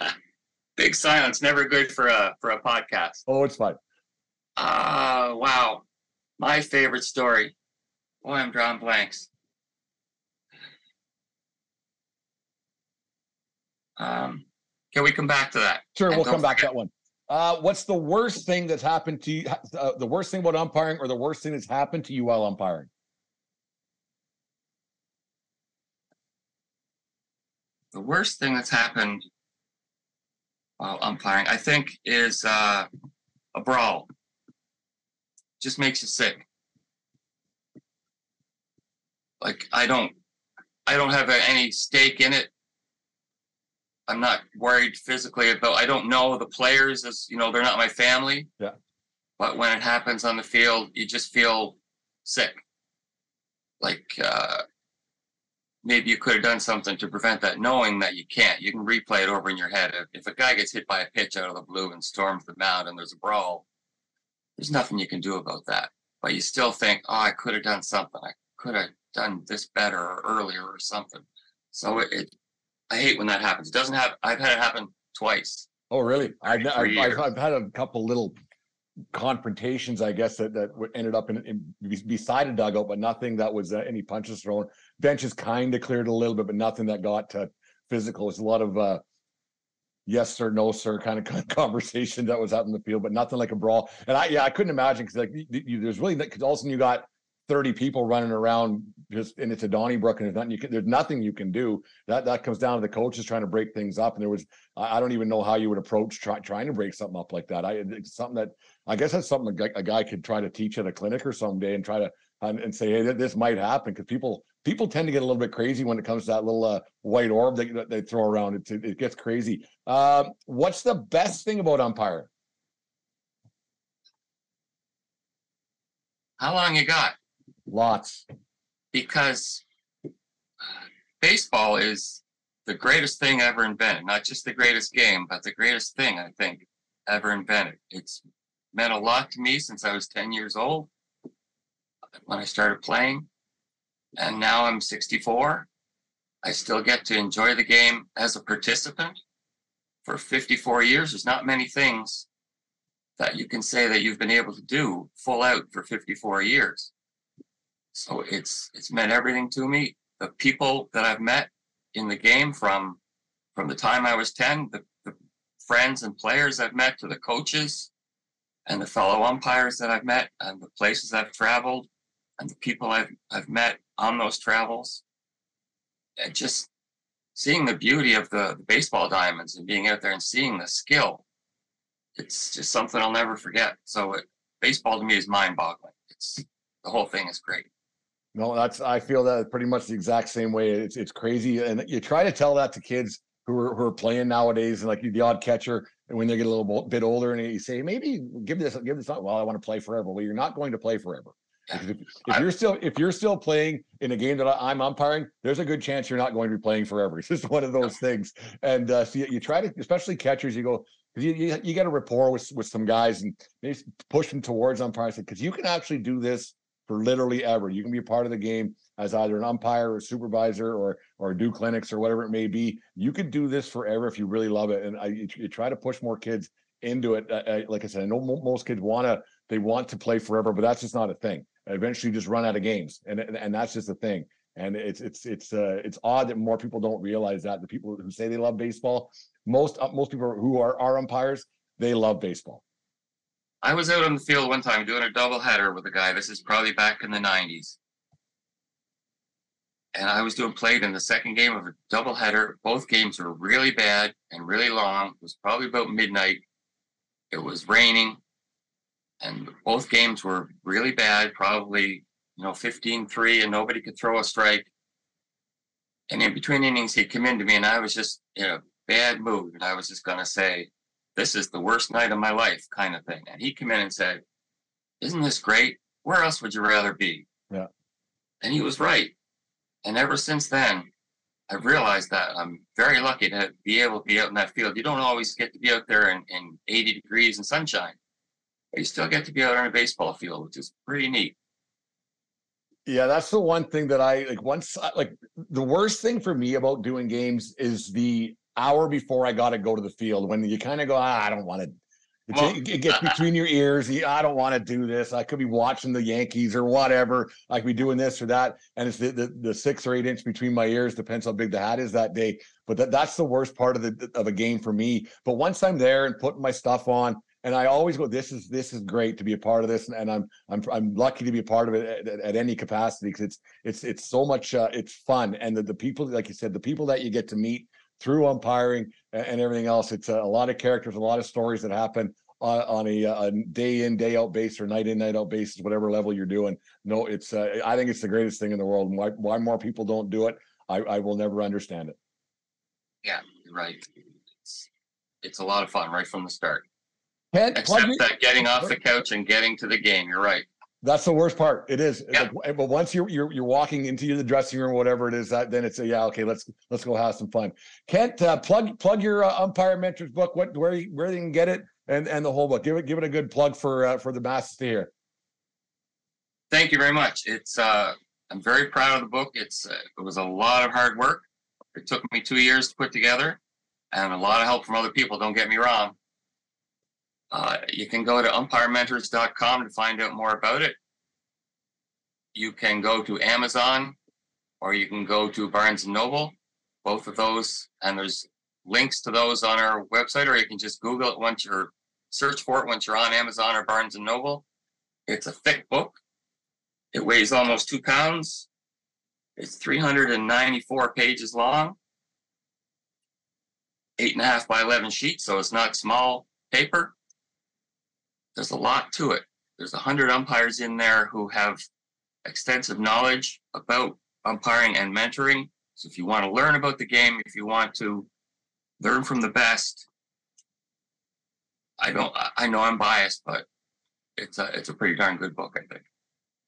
Big silence, never good for a for a podcast. Oh, it's fine. Ah, uh, wow. My favorite story. Boy, I'm drawing blanks. Um, can we come back to that? Sure, and we'll come back to that one. Uh, what's the worst thing that's happened to you? Uh, the worst thing about umpiring, or the worst thing that's happened to you while umpiring? The worst thing that's happened while umpiring, I think, is uh, a brawl. Just makes you sick. Like I don't, I don't have any stake in it. I'm not worried physically about. I don't know the players as you know they're not my family. Yeah. But when it happens on the field, you just feel sick. Like uh, maybe you could have done something to prevent that, knowing that you can't. You can replay it over in your head. If, a guy gets hit by a pitch out of the blue and storms the mound and there's a brawl, there's nothing you can do about that. But you still think, oh, I could have done something. I could have done this better or earlier or something. So it, it I hate when that happens. It doesn't have. I've had it happen twice. Oh, really? I've, I've, I've, I've had a couple little confrontations, I guess, that, that ended up in, in beside a dugout, but nothing that was uh, any punches thrown. Benches kind of cleared a little bit, but nothing that got uh, physical. It's a lot of uh, yes sir, no sir kind of conversation that was out in the field, but nothing like a brawl. And I, yeah, I couldn't imagine because like you, there's really because all of a sudden you got 30 people running around just and it's a Donnybrook and there's nothing you can there's nothing you can do. That that comes down to the coaches trying to break things up. And there was I, I don't even know how you would approach try, trying to break something up like that. I it's something that I guess that's something a, a guy could try to teach at a clinic or someday and try to and, and say, hey, this might happen because people people tend to get a little bit crazy when it comes to that little uh, white orb that, they throw around. It, it gets crazy. Um, what's the best thing about umpire? How long you got? Lots. Because baseball is the greatest thing ever invented. Not just the greatest game, but the greatest thing I think ever invented. It's meant a lot to me since I was 10 years old when I started playing. And now I'm 64. I still get to enjoy the game as a participant. For 54 years, there's not many things that you can say that you've been able to do full out for 54 years. So it's it's meant everything to me. The people that I've met in the game from from the time I was 10, the, the friends and players I've met to the coaches and the fellow umpires that I've met and the places I've traveled and the people I've I've met on those travels. And just seeing the beauty of the, the baseball diamonds and being out there and seeing the skill it's just something I'll never forget. So it, baseball to me is mind boggling. It's the whole thing is great. No, that's I feel that pretty much the exact same way. It's it's crazy, and you try to tell that to kids who are who are playing nowadays, and like the odd catcher, and when they get a little bit older, and you say maybe give this give this. Well, I want to play forever. Well, you're not going to play forever. If, if, you're still if you're still playing in a game that I'm umpiring, there's a good chance you're not going to be playing forever. It's just one of those things. And uh, so you, you, try to, especially catchers, you go, you, you, you get a rapport with, with some guys and maybe push them towards umpiring because you can actually do this for literally ever. You can be a part of the game as either an umpire or supervisor or or do clinics or whatever it may be. You could do this forever if you really love it. And I you, you try to push more kids into it. Uh, like I said, I know most kids want to they want to play forever, but that's just not a thing. Eventually, you just run out of games, and and that's just a thing. And it's it's it's uh, it's odd that more people don't realize that the people who say they love baseball most uh, most people who are are umpires they love baseball. I was out on the field one time doing a double header with a guy. This is probably back in the '90s, and I was doing plate in the second game of a double header. Both games were really bad and really long. It was probably about midnight. It was raining, and both games were really bad. Probably you know 15-3, and nobody could throw a strike. And in between innings, he came in to me, and I was just you know bad mood. And I was just going to say, this is the worst night of my life, kind of thing. And he came in and said, Isn't this great? Where else would you rather be? Yeah. And he was right. And ever since then, I've realized that I'm very lucky to be able to be out in that field. You don't always get to be out there in, in 80 degrees and sunshine, you still get to be out on a baseball field, which is pretty neat. Yeah, that's the one thing that I like. Once, like, the worst thing for me about doing games is the hour before I got to go to the field when you kind of go, ah, I don't want to. Well, it gets between your ears. I don't want to do this. I could be watching the Yankees or whatever. I could be doing this or that, and it's the, the, the six or eight inch between my ears. Depends how big the hat is that day. But that, that's the worst part of the of a game for me. But once I'm there and putting my stuff on, and I always go, this is this is great to be a part of this, and, and I'm I'm I'm lucky to be a part of it at, at any capacity because it's it's it's so much uh, it's fun, and the, the people like you said, the people that you get to meet through umpiring and, everything else. It's a, a, lot of characters, a lot of stories that happen on, on a, a, day in, day out basis or night in, night out basis, whatever level you're doing. No, it's, uh, I think it's the greatest thing in the world. And why, why more people don't do it, I, I will never understand it. Yeah, right. It's, it's a lot of fun right from the start. Kent, Except that getting off the couch and getting to the game. You're right. That's the worst part. It is. Yeah. Like, but once you're you're you're walking into the dressing room, whatever it is, that then it's a yeah, okay, let's let's go have some fun. Kent, uh, plug plug your uh, umpire mentors book. What where you, where you can get it and and the whole book. Give it give it a good plug for uh, for the masses to hear. Thank you very much. It's uh, I'm very proud of the book. It's uh, it was a lot of hard work. It took me two years to put together, and a lot of help from other people. Don't get me wrong. Uh, you can go to umpirementors.com to find out more about it. You can go to Amazon or you can go to Barnes and Noble, both of those, and there's links to those on our website, or you can just Google it once you're search for it once you're on Amazon or Barnes and Noble. It's a thick book. It weighs almost two pounds. It's 394 pages long, eight and a half by 11 sheets, so it's not small paper. There's a lot to it. There's a hundred umpires in there who have extensive knowledge about umpiring and mentoring. So if you want to learn about the game, if you want to learn from the best, I don't. I know I'm biased, but it's a it's a pretty darn good book, I think.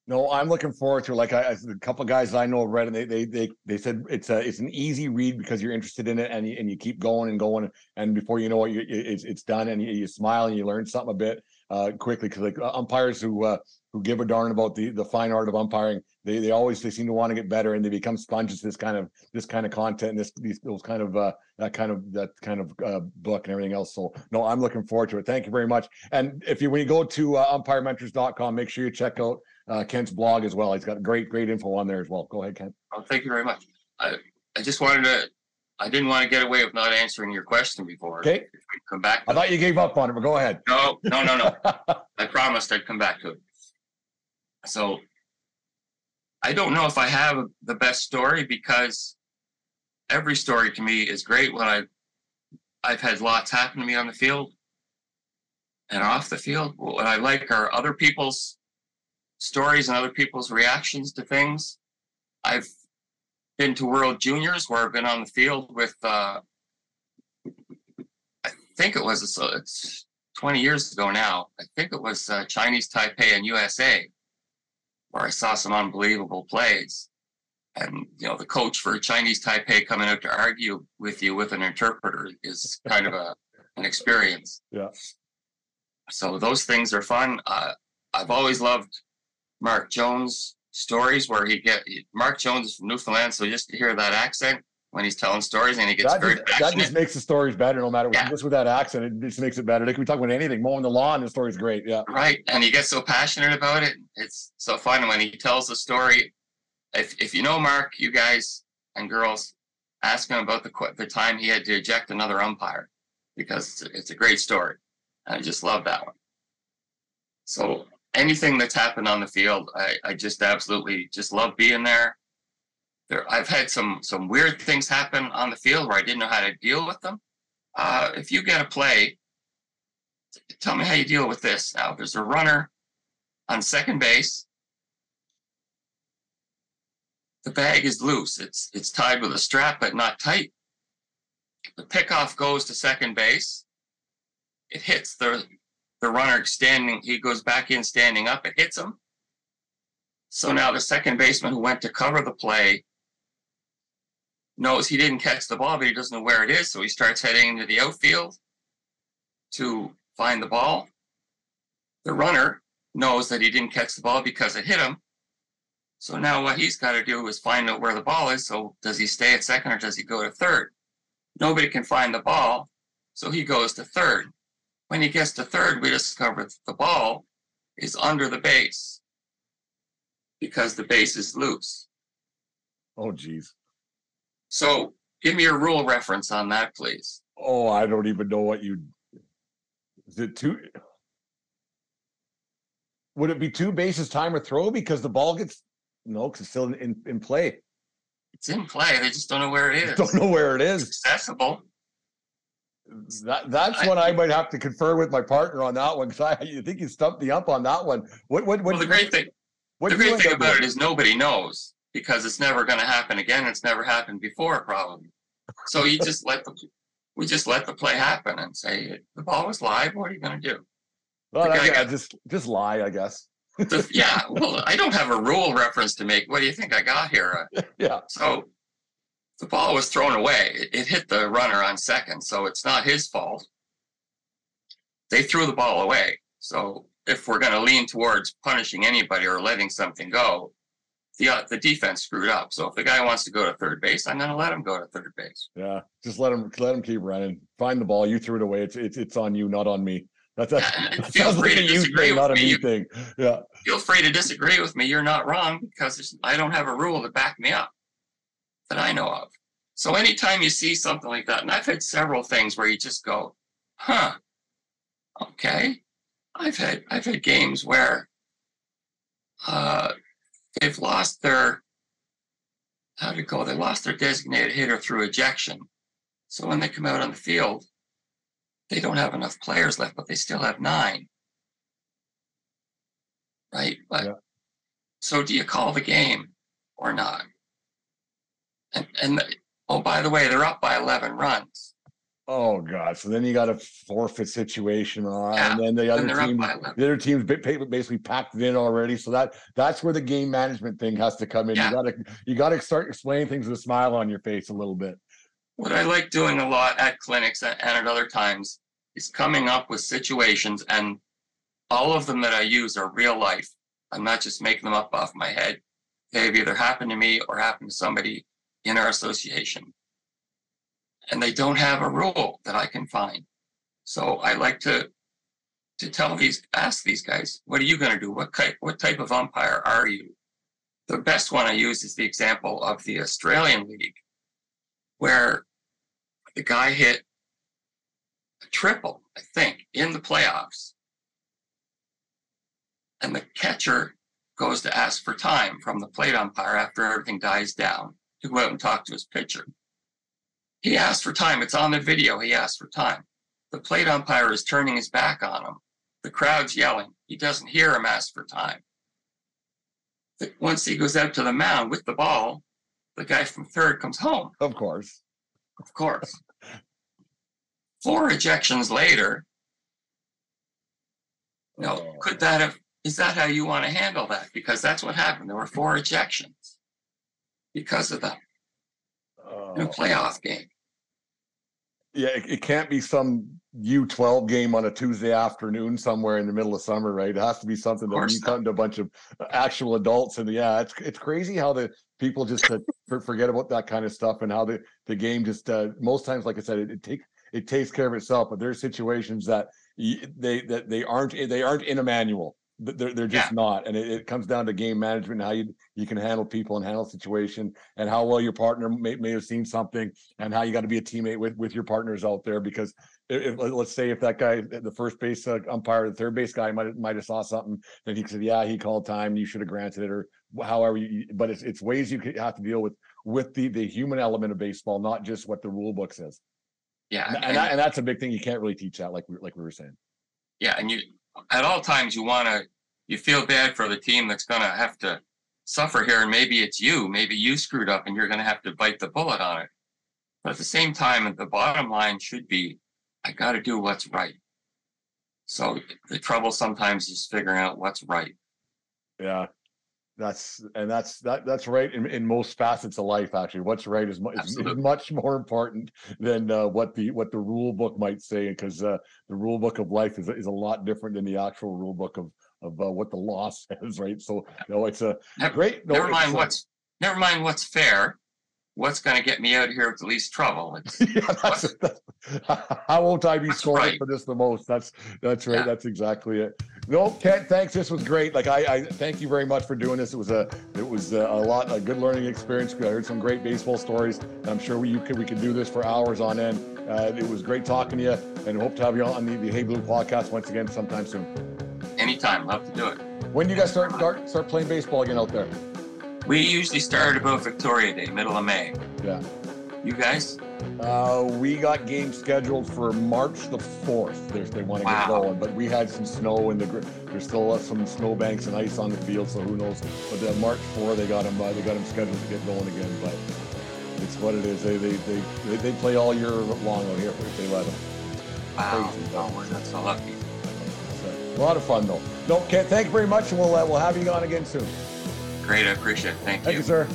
No, I'm looking forward to it. Like a couple of guys I know have read it. They they they they said it's a it's an easy read because you're interested in it and you, and you keep going and going and before you know it, you, it's it's done and you, you smile and you learn something a bit uh, quickly because like umpires who uh, who give a darn about the the fine art of umpiring, they they always they seem to want to get better and they become sponges this kind of this kind of content and this these those kind of uh, that kind of that kind of uh, book and everything else. So no, I'm looking forward to it. Thank you very much. And if you when you go to uh, umpirementors.com, make sure you check out uh, Kent's blog as well. He's got great great info on there as well. Go ahead, Kent. Oh, thank you very much. I I just wanted to. I didn't want to get away with not answering your question before. Okay. Come back. I thought you gave up on it, but go ahead. No, no, no, no. I promised I'd come back to it. So I don't know if I have the best story because every story to me is great when I I've had lots happen to me on the field and off the field. What I like are other people's stories and other people's reactions to things. I've been to World Juniors where I've been on the field with uh I think it was so it's 20 years ago now. I think it was uh, Chinese Taipei and USA where I saw some unbelievable plays. And you know, the coach for Chinese Taipei coming out to argue with you with an interpreter is kind of a an experience. Yeah. So those things are fun. Uh, I've always loved Mark Jones stories where he get Mark Jones is from Newfoundland, so just to hear that accent when he's telling stories and he gets That very just, that just makes the stories better, no matter what. Yeah. Just with that accent, it just makes it better. They can be talking about anything, mowing the lawn, the story's great. Yeah. Right. And he gets so passionate about it. It's so fun when he tells the story. If if you know Mark, you guys and girls, ask him about the the time he had to eject another umpire because it's a, it's a great story. And I just love that one. So anything that's happened on the field, I, I just absolutely just love being there. There, I've had some some weird things happen on the field where I didn't know how to deal with them. Uh, if you get a play tell me how you deal with this. Now, there's a runner on second base. The bag is loose. It's it's tied with a strap, but not tight. The pickoff goes to second base. It hits the the runner standing. He goes back in standing up. It hits him. So now the second baseman who went to cover the play knows he didn't catch the ball, but he doesn't know where it is. So he starts heading into the outfield to find the ball. The runner knows that he didn't catch the ball because it hit him. So now what he's got to do is find out where the ball is. So does he stay at second or does he go to third? Nobody can find the ball. So he goes to third. When he gets to third, we discover that the ball is under the base because the base is loose. Oh, geez. So give me a rule reference on that, please. Oh, I don't even know what you. Is it two? Would it be two bases time or throw because the ball gets no, because it's still in, in, in play. It's in play. They just don't know where it is. Don't know where it It's accessible. That that's I- when I might have to confer with my partner on that one because I you think you stumped me up on that one. What what what? Well, the great thing, what the you great thing about it is nobody knows because it's never going to happen again. It's never happened before, probably. So you just let the we just let the play happen and say the ball was live. What are you going to do? Well, the that- guy yeah, got- just just lie, I guess. The- yeah, well, I don't have a rule reference to make. What do you think I got here? Uh, Yeah. So the ball was thrown away. It, it hit the runner on second, so it's not his fault. They threw the ball away. So if we're going to lean towards punishing anybody or letting something go, the uh, the defense screwed up. So if the guy wants to go to third base, I'm going to let him go to third base. Yeah, just let him let him keep running. Find the ball. You threw it away. It's it's it's on you, not on me. That's Yeah, that feel sounds free like a to you disagree thing, not a with me. You- thing. Yeah, Feel free to disagree with me. You're not wrong because I don't have a rule to back me up that I know of. So anytime you see something like that, and I've had several things where you just go, huh, okay. I've had I've had games where uh, they've lost their how it go? They lost their designated hitter through ejection. So when they come out on the field, they don't have enough players left, but they still have nine. Right? But Yeah. so do you call the game or not? And and oh by the way, they're up by eleven runs. Oh god! So then you got a forfeit situation, uh, Yeah, and then the other team, the other team's ba- ba- basically packed it in already. So that that's where the game management thing has to come in. Yeah. You gotta you gotta start explaining things with a smile on your face a little bit. What I like doing a lot at clinics and at other times is coming up with situations, and all of them that I use are real life. I'm not just making them up off my head. They've either happened to me or happened to somebody in our association. And they don't have a rule that I can find. So I like to to tell these ask these guys, what are you going to do? What type what type of umpire are you? The best one I use is the example of the Australian League, where the guy hit a triple, I think, in the playoffs. And the catcher goes to ask for time from the plate umpire after everything dies down to go out and talk to his pitcher. He asked for time. It's on the video. He asked for time. The plate umpire is turning his back on him. The crowd's yelling. He doesn't hear him ask for time. Once he goes out to the mound with the ball, the guy from third comes home. Of course. Of course. Four ejections later, Oh. could that have, is that how you want to handle that? Because that's what happened. There were four ejections because of the Oh. playoff game. Yeah, it, it can't be some U12 game on a Tuesday afternoon somewhere in the middle of summer, right? It has to be something that not. come to a bunch of actual adults, and yeah, it's it's crazy how the people just uh, forget about that kind of stuff and how the the game just uh, most times, like I said, it, it take it takes care of itself. But there's situations that they that they aren't they aren't in a manual. Th- They're they're just not, and it, it comes down to game management and how you you can handle people and handle situation and how well your partner may, may have seen something and how you got to be a teammate with with your partners out there because if, if let- let's say if that guy the first base uh, umpire the third base guy might might have saw something then he said yeah he called time you should have granted it or however you but it's it's ways you have to deal with with the the human element of baseball not just what the rule book says Yeah. and, And, and, that, and that's a big thing you can't really teach that like we, like we were saying yeah. And you, at all times, you want to, you feel bad for the team that's going to have to suffer here. And maybe it's you. Maybe you screwed up and you're going to have to bite the bullet on it. But at the same time, the bottom line should be I got to do what's right. So the trouble sometimes is figuring out what's right. yeah that's and that's that that's right in, in most facets of life actually. What's right is, is, is much more important than uh, what the what the rule book might say because uh, the rule book of life is, is a lot different than the actual rule book of of uh, what the law says right? So you know it's a Never- great no, never mind what's never mind what's fair. What's going to get me out of here with the least trouble? It's, yeah, that's, that's how won't I be scolded right. for this the most? That's that's right. Yeah. That's exactly it. No, Kent, thanks. This was great. Like I, I thank you very much for doing this. It was a it was a, a lot a good learning experience. I heard some great baseball stories. And I'm sure we you could we could do this for hours on end. Uh, it was great talking to you, and hope to have you on the, the Hey Blue podcast once again sometime soon. anytime, love to do it. When do you guys start start start playing baseball again out there? We usually start about Victoria Day, middle of May. Yeah. You guys? Uh, we got games scheduled for March the fourth. There's they want to get going, but we had some snow in the. There's still some snow banks and ice on the field, so who knows? But then March four, they got them. Uh, they got them scheduled to get going again. But it's what it is. They they they they, they play all year long out here if they let them. Wow. Crazy, Oh, we're not so lucky. A lot of fun though. No, Ken, thank you very much, and we'll uh, we'll have you on again soon. Great, I appreciate it. Thank Thank you. you, sir.